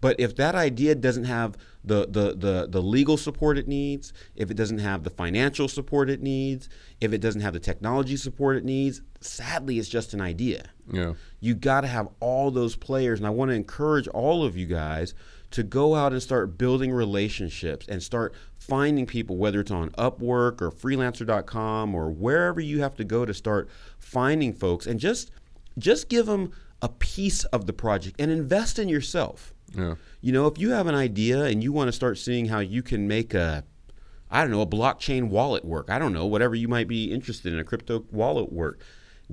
But if that idea doesn't have the, the, the, the legal support it needs, if it doesn't have the financial support it needs, if it doesn't have the technology support it needs, sadly, it's just an idea. Yeah. You got to have all those players. And I want to encourage all of you guys to go out and start building relationships and start finding people, whether it's on Upwork or freelancer.com or wherever you have to go to start finding folks and just just give them a piece of the project and invest in yourself. Yeah. You know, if you have an idea and you want to start seeing how you can make a, I don't know, a blockchain wallet work, I don't know, whatever you might be interested in, a crypto wallet work,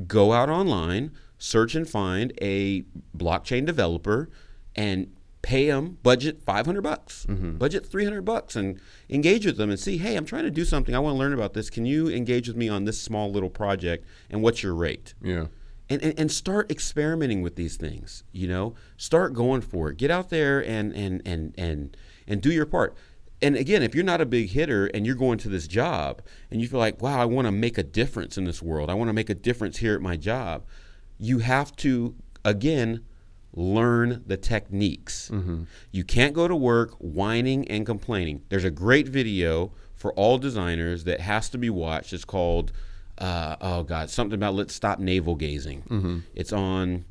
go out online, search and find a blockchain developer and pay them budget 500 bucks. Mm-hmm. Budget 300 bucks and engage with them and see hey i'm trying to do something. I want to learn about this. Can you engage with me on this small little project and what's your rate? Yeah. and, and, and start experimenting with these things you know? Start going for it. Get out there and and and and and do your part. And again if you're not a big hitter and you're going to this job and you feel like wow i want to make a difference in this world. I want to make a difference here at my job. You have to again learn the techniques. You can't go to work whining and complaining. There's a great video for all designers that has to be watched. It's called, uh, oh God, something about let's stop navel gazing. It's on.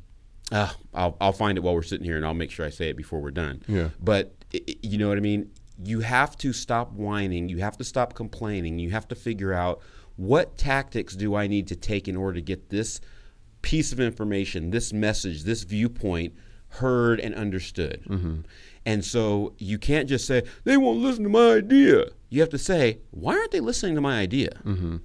Uh, I'll, I'll find it while we're sitting here and I'll make sure I say it before we're done. Yeah. But i- i- you know what I mean? You have to stop whining. You have to stop complaining. You have to figure out what tactics do I need to take in order to get this piece of information, this message, this viewpoint heard and understood. Mm-hmm. And so you can't just say, they won't listen to my idea. You have to say, why aren't they listening to my idea? Mm-hmm.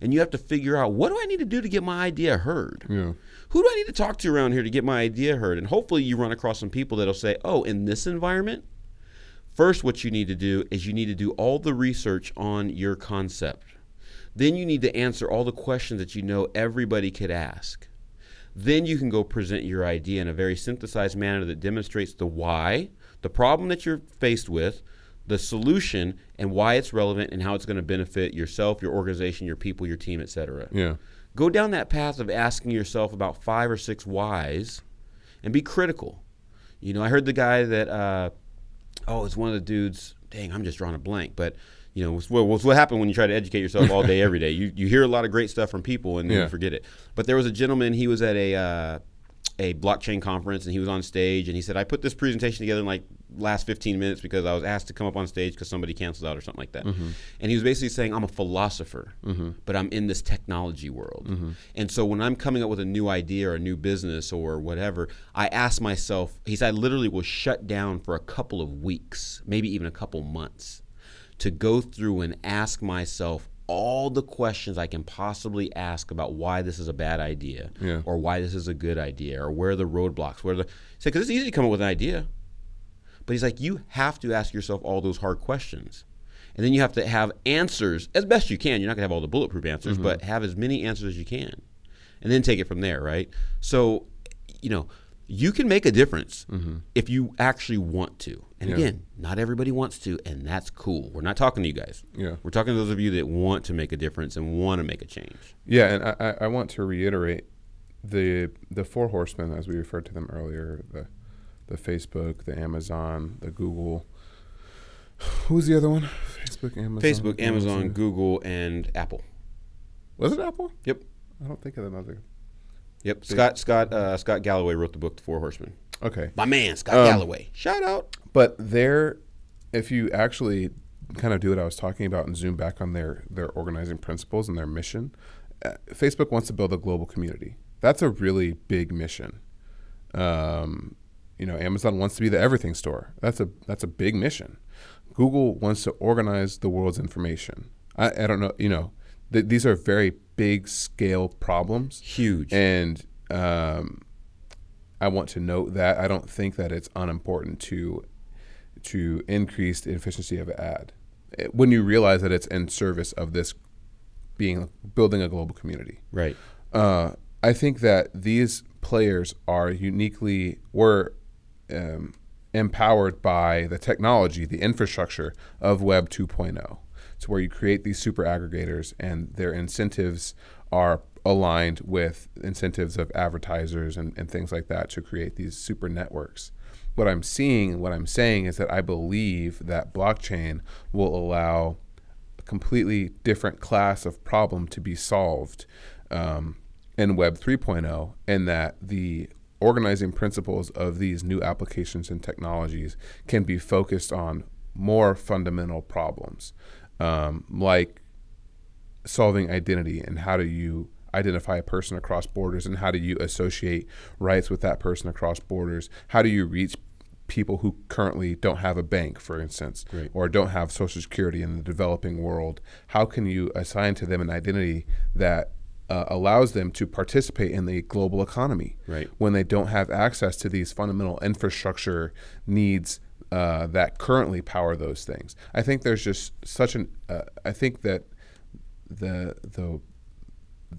And you have to figure out, what do I need to do to get my idea heard? Yeah. Who do I need to talk to around here to get my idea heard? And hopefully you run across some people that'll say, oh, in this environment, first what you need to do is you need to do all the research on your concept. Then you need to answer all the questions that you know everybody could ask. Then you can go present your idea in a very synthesized manner that demonstrates the why, the problem that you're faced with, the solution, and why it's relevant and how it's going to benefit yourself, your organization, your people, your team, etc. Yeah. Go down that path of asking yourself about five or six whys and be critical. You know, I heard the guy that, uh, oh, it's one of the dudes, dang, I'm just drawing a blank, but. You know, it's what, what's what happened when you try to educate yourself all day, every day. You, you hear a lot of great stuff from people and then Yeah. you forget it. But there was a gentleman, he was at a, uh, a blockchain conference and he was on stage and he said, I put this presentation together in like last 15 minutes because I was asked to come up on stage because somebody canceled out or something like that. Mm-hmm. And he was basically saying, I'm a philosopher, mm-hmm. but I'm in this technology world. Mm-hmm. And so when I'm coming up with a new idea or a new business or whatever, I ask myself, he said, I literally will shut down for a couple of weeks, maybe even a couple months to go through and ask myself all the questions I can possibly ask about why this is a bad idea Yeah. or why this is a good idea or where are the roadblocks, where the because it's easy to come up with an idea. But he's like, you have to ask yourself all those hard questions. And then you have to have answers as best you can. You're not going to have all the bulletproof answers, but mm-hmm. have as many answers as you can. And then take it from there, right? So, you know, you can make a difference mm-hmm. if you actually want to. And Yeah. again, not everybody wants to, and that's cool. We're not talking to you guys. Yeah. We're talking to those of you that want to make a difference and want to make a change. Yeah, and I, I- want to reiterate the the four horsemen as we referred to them earlier the the Facebook, the Amazon, the Google. Who's the other one? Facebook, Amazon. Facebook, Amazon, Google, and Apple. Was it Apple? Yep. I don't think of another. Yep. Scott Scott uh, Scott Galloway wrote the book The Four Horsemen. Okay, My man, Scott Um, Galloway. Shout out. But there, if you actually kind of do what I was talking about and zoom back on their their organizing principles and their mission, uh, Facebook wants to build a global community. That's a really big mission. Um, you know, Amazon wants to be the everything store. That's a that's a big mission. Google wants to organize the world's information. I, I don't know. You know, th- these are very big scale problems. Huge. And um, I want to note that I don't think that it's unimportant to to increase the efficiency of an ad It- when you realize that it's in service of this being building a global community. right. Uh, I think that these players are uniquely were um, empowered by the technology, the infrastructure of Web 2.0. It's where you create these super aggregators, and their incentives are aligned with incentives of advertisers and, and things like that to create these super networks. What I'm seeing, what I'm saying is that I believe that blockchain will allow a completely different class of problem to be solved um, in Web 3.0, and that the organizing principles of these new applications and technologies can be focused on more fundamental problems, um, like solving identity and how do you identify a person across borders and how do you associate rights with that person across borders how do you reach people who currently don't have a bank for instance Right. or don't have social security in the developing world how can you assign to them an identity that uh, allows them to participate in the global economy Right. when they don't have access to these fundamental infrastructure needs uh, that currently power those things. I think there's just such an. Uh, I think that the the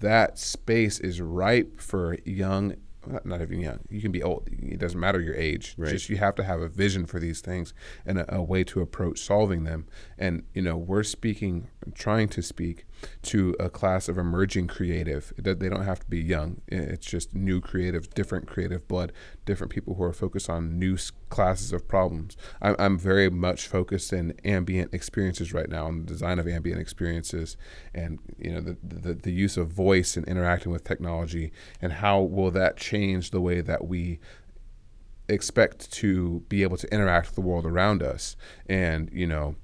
that space is ripe for young. Not even young. You can be old. It doesn't matter your age. Right. Just you have to have a vision for these things and a, a way to approach solving them. And you know, we're speaking, trying to speak to a class of emerging creative. They don't have to be young. It's just new creative, different creative blood, different people who are focused on new classes of problems. I'm, I'm very much focused in ambient experiences right now, on the design of ambient experiences, and you know the, the the use of voice and interacting with technology, and how will that change the way that we expect to be able to interact with the world around us and you know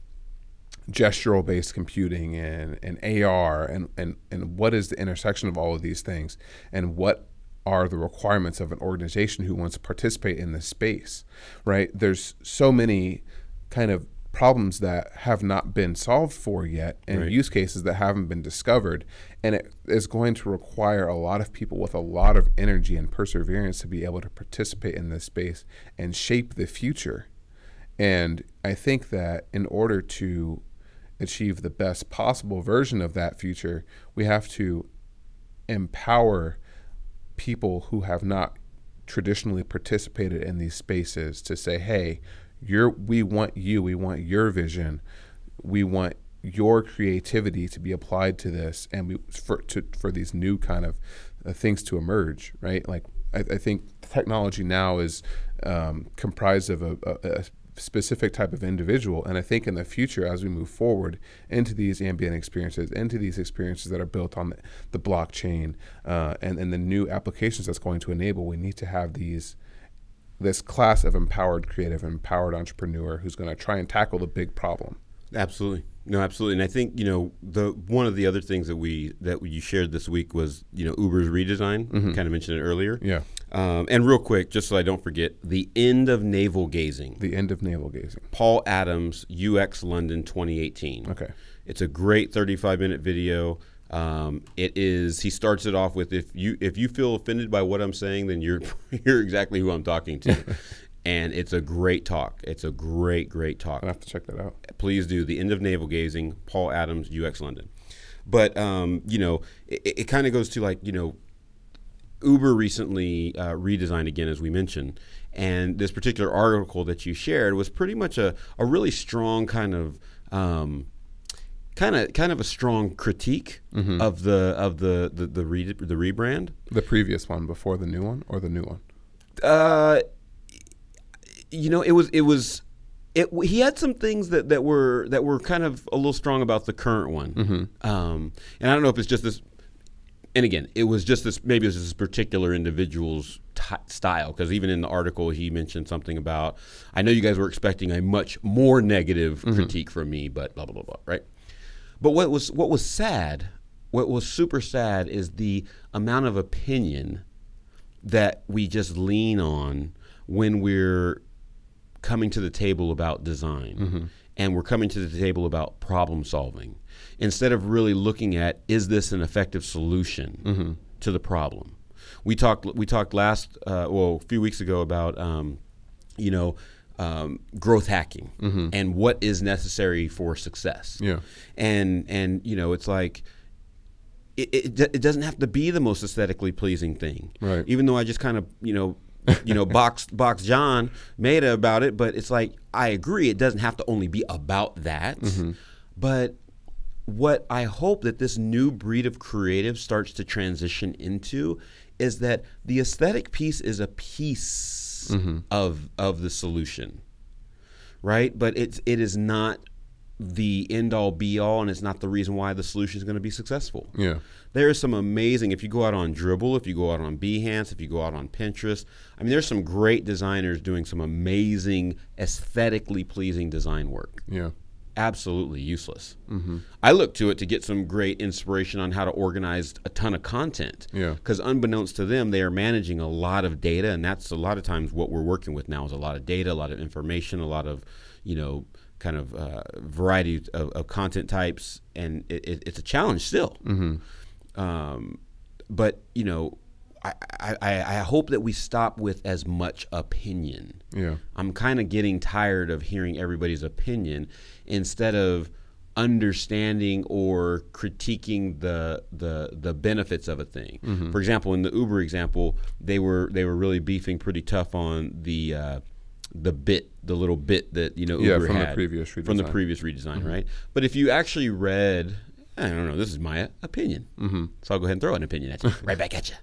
gestural based computing and, and AR and, and, and what is the intersection of all of these things and what are the requirements of an organization who wants to participate in this space right? There's so many kind of problems that have not been solved for yet and right. use cases that haven't been discovered. And it is going to require a lot of people with a lot of energy and perseverance to be able to participate in this space and shape the future. And i think that in order to achieve the best possible version of that future we have to empower people who have not traditionally participated in these spaces to say hey your we want you we want your vision we want your creativity to be applied to this and we for to for these new kind of uh, things to emerge right? Like I, I think technology now is um, comprised of a, a, a specific type of individual. And I think in the future, as we move forward into these ambient experiences, into these experiences that are built on the, the blockchain uh, and, and the new applications that's going to enable, we need to have these this class of empowered creative, empowered entrepreneur who's going to try and tackle the big problem. Absolutely. No, absolutely, and I think you know the one of the other things that we that you shared this week was you know Uber's redesign. Mm-hmm. Kind of mentioned it earlier. Yeah. Um, and real quick, just so I don't forget, the end of navel gazing. The end of navel gazing. Paul Adams, UX London, 2018. Okay. It's a great 35 minute video. Um, it is. He starts it off with if you if you feel offended by what I'm saying, then you're you're exactly who I'm talking to. and it's a great talk. It's a great great talk. I have to check that out. Please do. The end of navel gazing. Paul Adams, UX London. But um, you know, it, it kind of goes to like you know, Uber recently uh, redesigned again, as we mentioned, and this particular article that you shared was pretty much a, a really strong kind of um, kind of kind of a strong critique mm-hmm. of the of the the the, re, the rebrand. The previous one before the new one, or the new one. Uh, you know, it was it was. It, he had some things that, that were that were kind of a little strong about the current one, mm-hmm. um, and I don't know if it's just this. And again, it was just this. Maybe it was this particular individual's t- style, because even in the article he mentioned something about. I know you guys were expecting a much more negative mm-hmm. critique from me, but blah blah blah blah. Right? But what was what was sad, what was super sad is the amount of opinion that we just lean on when we're coming to the table about design mm-hmm. and we're coming to the table about problem solving instead of really looking at is this an effective solution mm-hmm. to the problem we talked we talked last uh, well a few weeks ago about um, you know um, growth hacking mm-hmm. and what is necessary for success. Yeah, and and you know it's like. It, it, it doesn't have to be the most aesthetically pleasing thing. Right. Even though I just kind of, you know, you know, box box John made about it, but it's like I agree. It doesn't have to only be about that. Mm-hmm. But what I hope that this new breed of creative starts to transition into is that the aesthetic piece is a piece mm-hmm. of of the solution, right? But it's it is not the end all be all, and it's not the reason why the solution is going to be successful. Yeah, there is some amazing. If you go out on Dribbble, if you go out on Behance, if you go out on Pinterest, I mean, there's some great designers doing some amazing, aesthetically pleasing design work. Yeah, absolutely useless. Mm-hmm. I look to it to get some great inspiration on how to organize a ton of content. Yeah. Because unbeknownst to them, they are managing a lot of data, and that's a lot of times what we're working with now is a lot of data, a lot of information, a lot of, you know, kind of uh, variety of, of, content types, and it, it, it's a challenge still. Mm-hmm. Um, but you know, I, I, I hope that we stop with as much opinion. Yeah. I'm kind of getting tired of hearing everybody's opinion instead of understanding or critiquing the the the benefits of a thing. Mm-hmm. For example, in the Uber example, they were they were really beefing pretty tough on the uh, the bit, the little bit that you know Uber yeah, from had the previous redesign. from the previous redesign, mm-hmm. right? But if you actually read I don't know. This is my opinion. Mm-hmm. So I'll go ahead and throw an opinion at you, right back at you.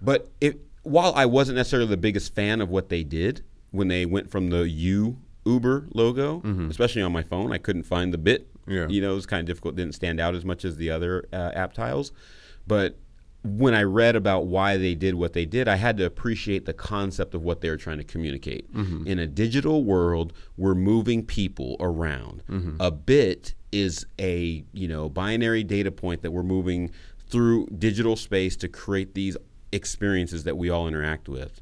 But it, while I wasn't necessarily the biggest fan of what they did when they went from the U Uber logo, especially on my phone, I couldn't find the bit. Yeah. You know, it was kind of difficult. Didn't stand out as much as the other uh, app tiles. But when I read about why they did what they did, I had to appreciate the concept of what they were trying to communicate. Mm-hmm. In a digital world, we're moving people around. Mm-hmm. A bit is a you know binary data point that we're moving through digital space to create these experiences that we all interact with.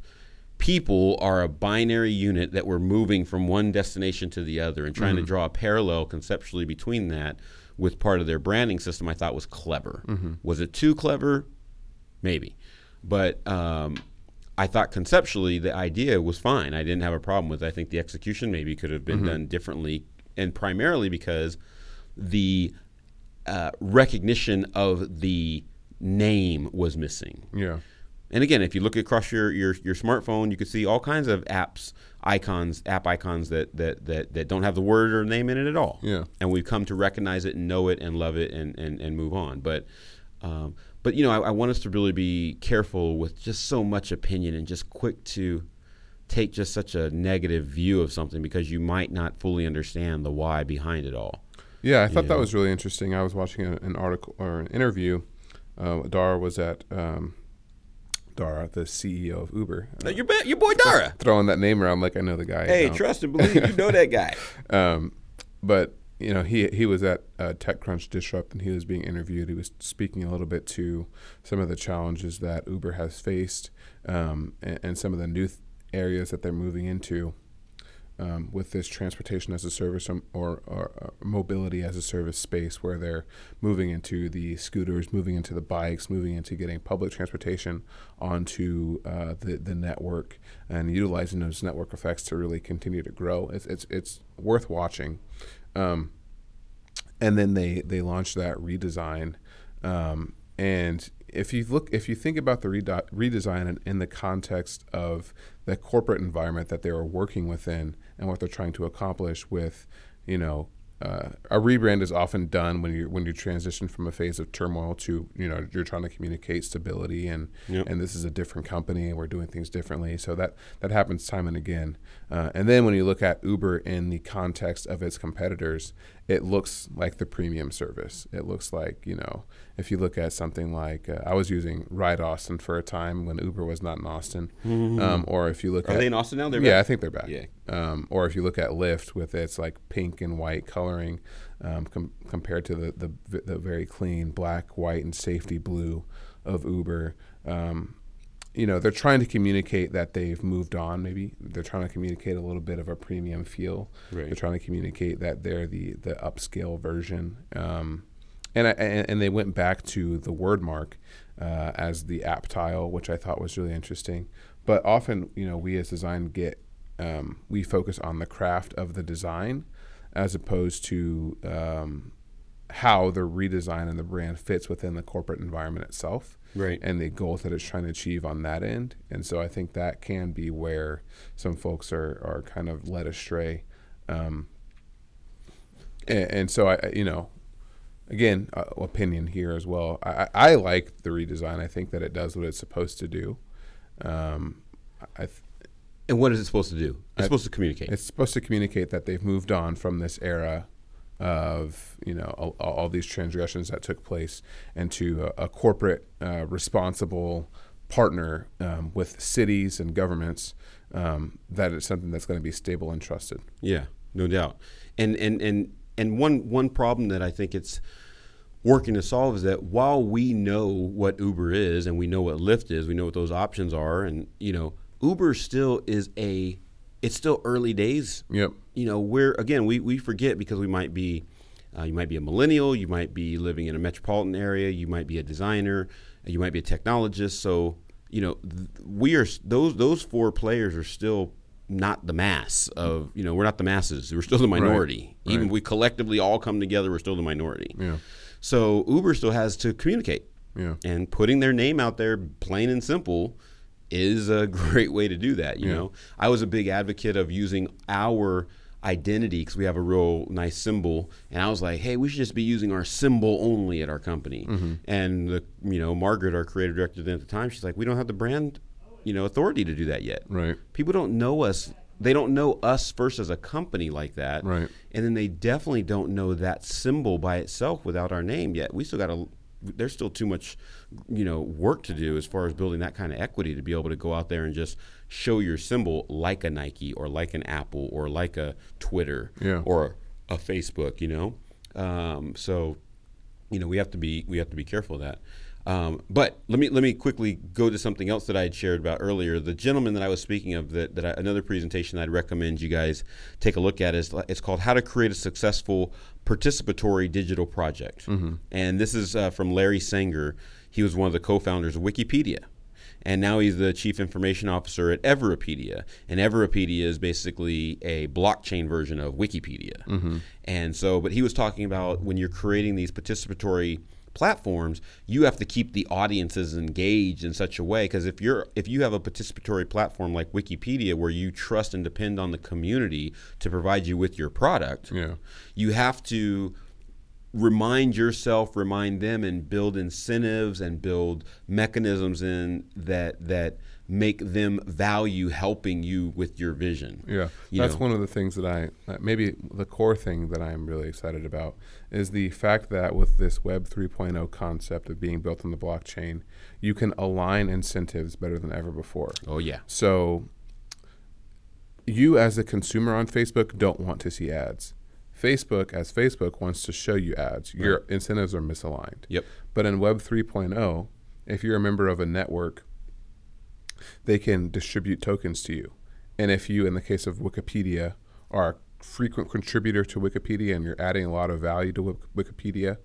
People are a binary unit that we're moving from one destination to the other and trying to mm-hmm. draw a parallel conceptually between that with part of their branding system I thought was clever. Was it too clever? Maybe. But um, I thought conceptually the idea was fine. I didn't have a problem with it. I think the execution maybe could have been done differently, and primarily because the uh, recognition of the name was missing. Yeah. And again, if you look across your, your, your smartphone, you can see all kinds of apps, icons, app icons that, that, that, that don't have the word or name in it at all. Yeah. And we've come to recognize it and know it and love it and, and, and move on. But, um, but you know, I, I want us to really be careful with just so much opinion and just quick to take just such a negative view of something because you might not fully understand the why behind it all. Yeah, I thought that Yeah. was really interesting. I was watching a, an article or an interview. Uh, Dara was at um, Dara, the CEO of Uber. Uh, Your, ba- your boy Dara. throwing that name around like I know the guy. Hey, Um, trust and believe you know that guy. Um, but you know, he he was at uh, TechCrunch Disrupt and he was being interviewed. He was speaking a little bit to some of the challenges that Uber has faced um, and, and some of the new th- areas that they're moving into um, with this transportation as a service or, or, or mobility as a service space, where they're moving into the scooters, moving into the bikes, moving into getting public transportation onto uh, the the network and utilizing those network effects to really continue to grow. It's it's it's worth watching. Um, and then they they launched that redesign. Um, and if you look, if you think about the rede- redesign in, in the context of the corporate environment that they were working within and what they're trying to accomplish with, you know, uh, a rebrand is often done when you when you transition from a phase of turmoil to you know you're trying to communicate stability and Yep. and this is a different company and we're doing things differently. So that that happens time and again. Uh, and then when you look at Uber in the context of its competitors, it looks like the premium service. It looks like you know if you look at something like uh, I was using Ride Austin for a time when Uber was not in Austin, um, or if you look Are at they in Austin now? They're back. yeah, I think they're back. Yeah. Um, or if you look at Lyft with its like pink and white coloring um, com- compared to the, the the very clean black, white, and safety blue of Uber, um, you know, they're trying to communicate that they've moved on. Maybe they're trying to communicate a little bit of a premium feel. Right. They're trying to communicate that they're the the upscale version. Um, and, I, and and they went back to the word mark uh, as the app tile, which I thought was really interesting. But often, you know, we as design get um, we focus on the craft of the design as opposed to um, how the redesign and the brand fits within the corporate environment itself Right. and the goals that it's trying to achieve on that end. And so I think that can be where some folks are, are kind of led astray. Um, and, and so I, you know, again, uh, opinion here as well. I, I I like the redesign. I think that it does what it's supposed to do. Um, I, th- And what is it supposed to do? It's I- supposed to communicate. it's supposed to communicate that they've moved on from this era of you know all, all these transgressions that took place into a, a corporate uh, responsible partner um, with cities and governments um, that it's something that's going to be stable and trusted Yeah, no doubt. And and and and one one problem that I think it's working to solve is that while we know what Uber is and we know what Lyft is, we know what those options are, and you know, Uber still is a it's still early days. yep You know, we're again we we forget because we might be uh, you might be a millennial, you might be living in a metropolitan area, you might be a designer, you might be a technologist. So you know, th- we are those those four players are still not the mass of you know we're not the masses. We're still the minority. Even right. if we collectively all come together, we're still the minority. yeah So Uber still has to communicate, yeah and putting their name out there, plain and simple, is a great way to do that. You Yeah. know, I was a big advocate of using our identity because we have a real nice symbol. And I was like, hey, we should just be using our symbol only at our company. Mm-hmm. And the you know Margaret, our creative director then at the time, she's like, we don't have the brand you know authority to do that yet. Right. People don't know us. They don't know us first as a company like that. Right. And then they definitely don't know that symbol by itself without our name yet. We still got a There's still too much, you know, work to do as far as building that kind of equity to be able to go out there and just show your symbol like a Nike or like an Apple or like a Twitter Yeah. or a Facebook. You know, um, so you know we have to be we have to be careful of that. Um, but let me let me quickly go to something else that I had shared about earlier. The gentleman that I was speaking of, that, that I, another presentation I'd recommend you guys take a look at is it's called "How to Create a Successful Participatory Digital Project," and this is uh, from Larry Sanger. He was one of the co-founders of Wikipedia and now he's the chief information officer at Everipedia. And Everipedia is basically a blockchain version of Wikipedia. Mm-hmm. And so, but he was talking about when you're creating these participatory platforms, you have to keep the audiences engaged in such a way because if you're if you have a participatory platform like Wikipedia where you trust and depend on the community to provide you with your product, Yeah. you have to remind yourself, remind them, and build incentives and build mechanisms in that that make them value helping you with your vision. Yeah, You that's know. one of the things that I maybe the core thing that I'm really excited about is the fact that with this Web 3.0 concept of being built on the blockchain, you can align incentives better than ever before. Oh yeah, So, you as a consumer on Facebook don't want to see ads. Facebook, as Facebook, wants to show you ads. Your incentives are misaligned. yep, But in Web 3.0, if you're a member of a network, they can distribute tokens to you. And if you, in the case of Wikipedia, are a frequent contributor to Wikipedia and you're adding a lot of value to Wikipedia,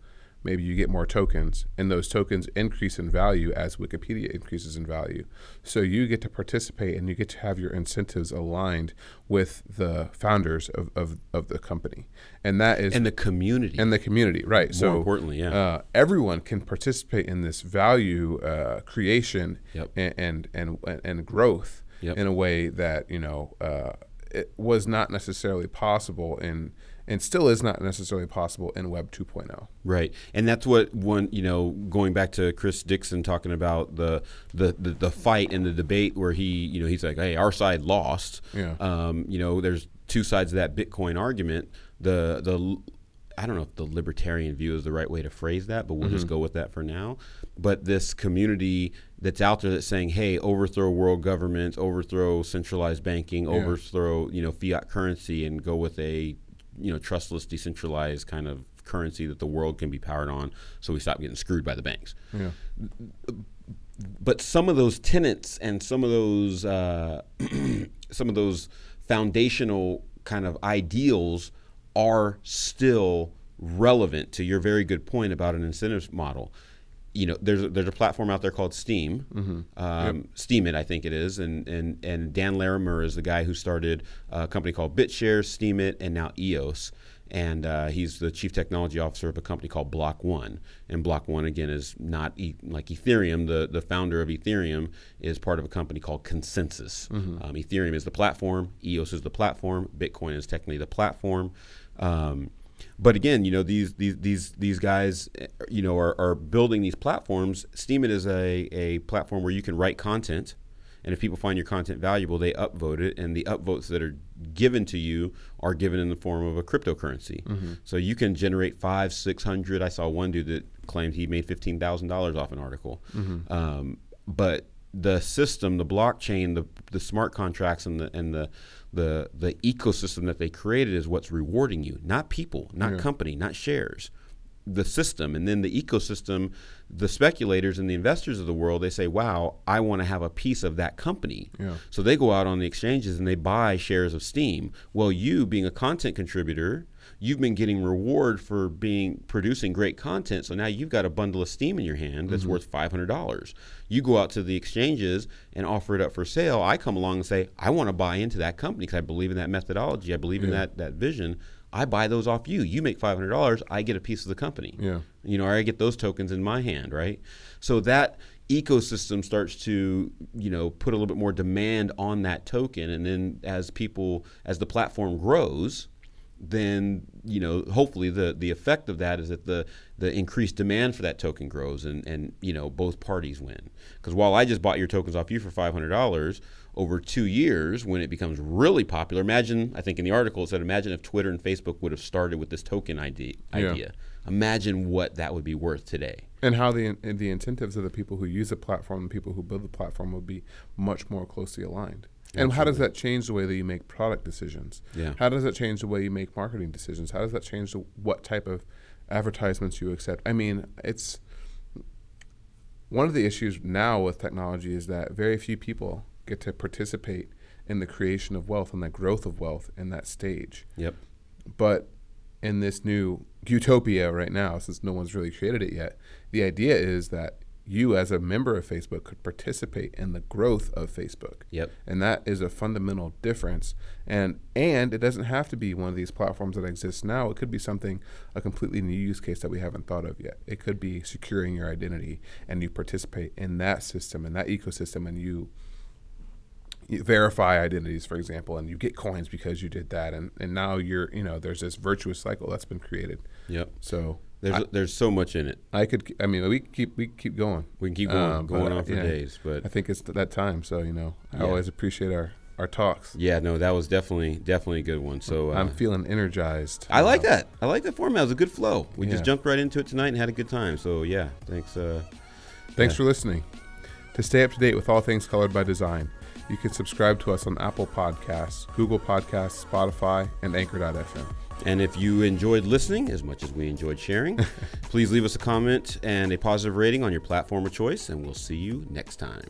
maybe you get more tokens, and those tokens increase in value as Wikipedia increases in value. So you get to participate and you get to have your incentives aligned with the founders of, of, of the company. And that is and the community. and the community, right? so importantly, yeah. uh, everyone can participate in this value uh, creation Yep. and, and and and growth Yep. in a way that you know uh, it was not necessarily possible in and still is not necessarily possible in Web oh. 2.0. Right, and that's what one you know going back to Chris Dixon talking about the the, the, the fight and the debate where he you know he's like, hey, our side lost. Yeah. Um, you know, there's two sides of that Bitcoin argument. The the I don't know if the libertarian view is the right way to phrase that, but we'll just go with that for now. But this community that's out there that's saying, "Hey, overthrow world governments, overthrow centralized banking, overthrow you know fiat currency, and go with a you know trustless, decentralized kind of currency that the world can be powered on, so we stop getting screwed by the banks." Yeah. but some of those tenets and some of those uh, some of those foundational kind of ideals are still relevant to your very good point about an incentives model. You know, there's a, there's a platform out there called Steem, um, Steemit I think it is, and and and Dan Larimer is the guy who started a company called BitShares, Steemit, and now EOS and uh, he's the chief technology officer of a company called Block One. And Block One again is not e- like Ethereum. The the founder of Ethereum is part of a company called ConsenSys. Um, Ethereum is the platform. EOS is the platform. Bitcoin is technically the platform. Um, but again, you know these these these these guys, eh, you know, are, are building these platforms. Steemit is a, a platform where you can write content, and if people find your content valuable, they upvote it, and the upvotes that are given to you are given in the form of a cryptocurrency. So you can generate five, six hundred. I saw one dude that claimed he made fifteen thousand dollars off an article. Um, but the system, the blockchain, the the smart contracts, and the and the the the ecosystem that they created is what's rewarding you, not people, not company, not shares. The system and then the ecosystem the speculators and the investors of the world they say wow i want to have a piece of that company. Yeah. so they go out on the exchanges and they buy shares of Steem. Well you being a content contributor you've been getting reward for being producing great content. So now you've got a bundle of Steem in your hand that's mm-hmm. worth $500 you go out to the exchanges and offer it up for sale i come along and say i want to buy into that company because i believe in that methodology i believe in that that vision I buy those off you. You make five hundred dollars. I get a piece of the company. Yeah. You know, or I get those tokens in my hand, right? So that ecosystem starts to you know put a little bit more demand on that token and then as people as the platform grows then you know hopefully the the effect of that is that the the increased demand for that token grows and and you know both parties win because while I just bought your tokens off you for five hundred dollars over two years when it becomes really popular imagine I think in the article it said imagine if Twitter and Facebook would have started with this token ID idea Yeah. imagine what that would be worth today And how the the incentives of the people who use the platform and people who build the platform will be much more closely aligned. And how does that change the way that you make product decisions? Yeah. How does that change the way you make marketing decisions? How does that change the, what type of advertisements you accept? I mean, it's one of the issues now with technology is that very few people get to participate in the creation of wealth and the growth of wealth in that stage. yep But in this new utopia right now, since no one's really created it yet, the idea is that you, as a member of Facebook, could participate in the growth of Facebook. Yep. And that is a fundamental difference. And and it doesn't have to be one of these platforms that exists now. It could be something a completely new use case that we haven't thought of yet. It could be securing your identity and you participate in that system and that ecosystem and you you verify identities, for example, and you get coins because you did that, and, and now you're you know there's this virtuous cycle that's been created. yep So there's I, there's so much in it I could I mean we keep we keep going. we can keep going Um, going on for yeah, days but I think it's th- that time. So you know I Yeah. always appreciate our our talks. Yeah, no, that was definitely definitely a good one. So uh, I'm feeling energized. I like Uh, that. I like that format. It was a good flow. We Yeah. just jumped right into it tonight and had a good time. So yeah, thanks. Uh, Thanks for listening. To stay up to date with all things colored by design, you can subscribe to us on Apple Podcasts, Google Podcasts, Spotify, and Anchor.fm. and if you enjoyed listening as much as we enjoyed sharing, please leave us a comment and a positive rating on your platform of choice, and we'll see you next time.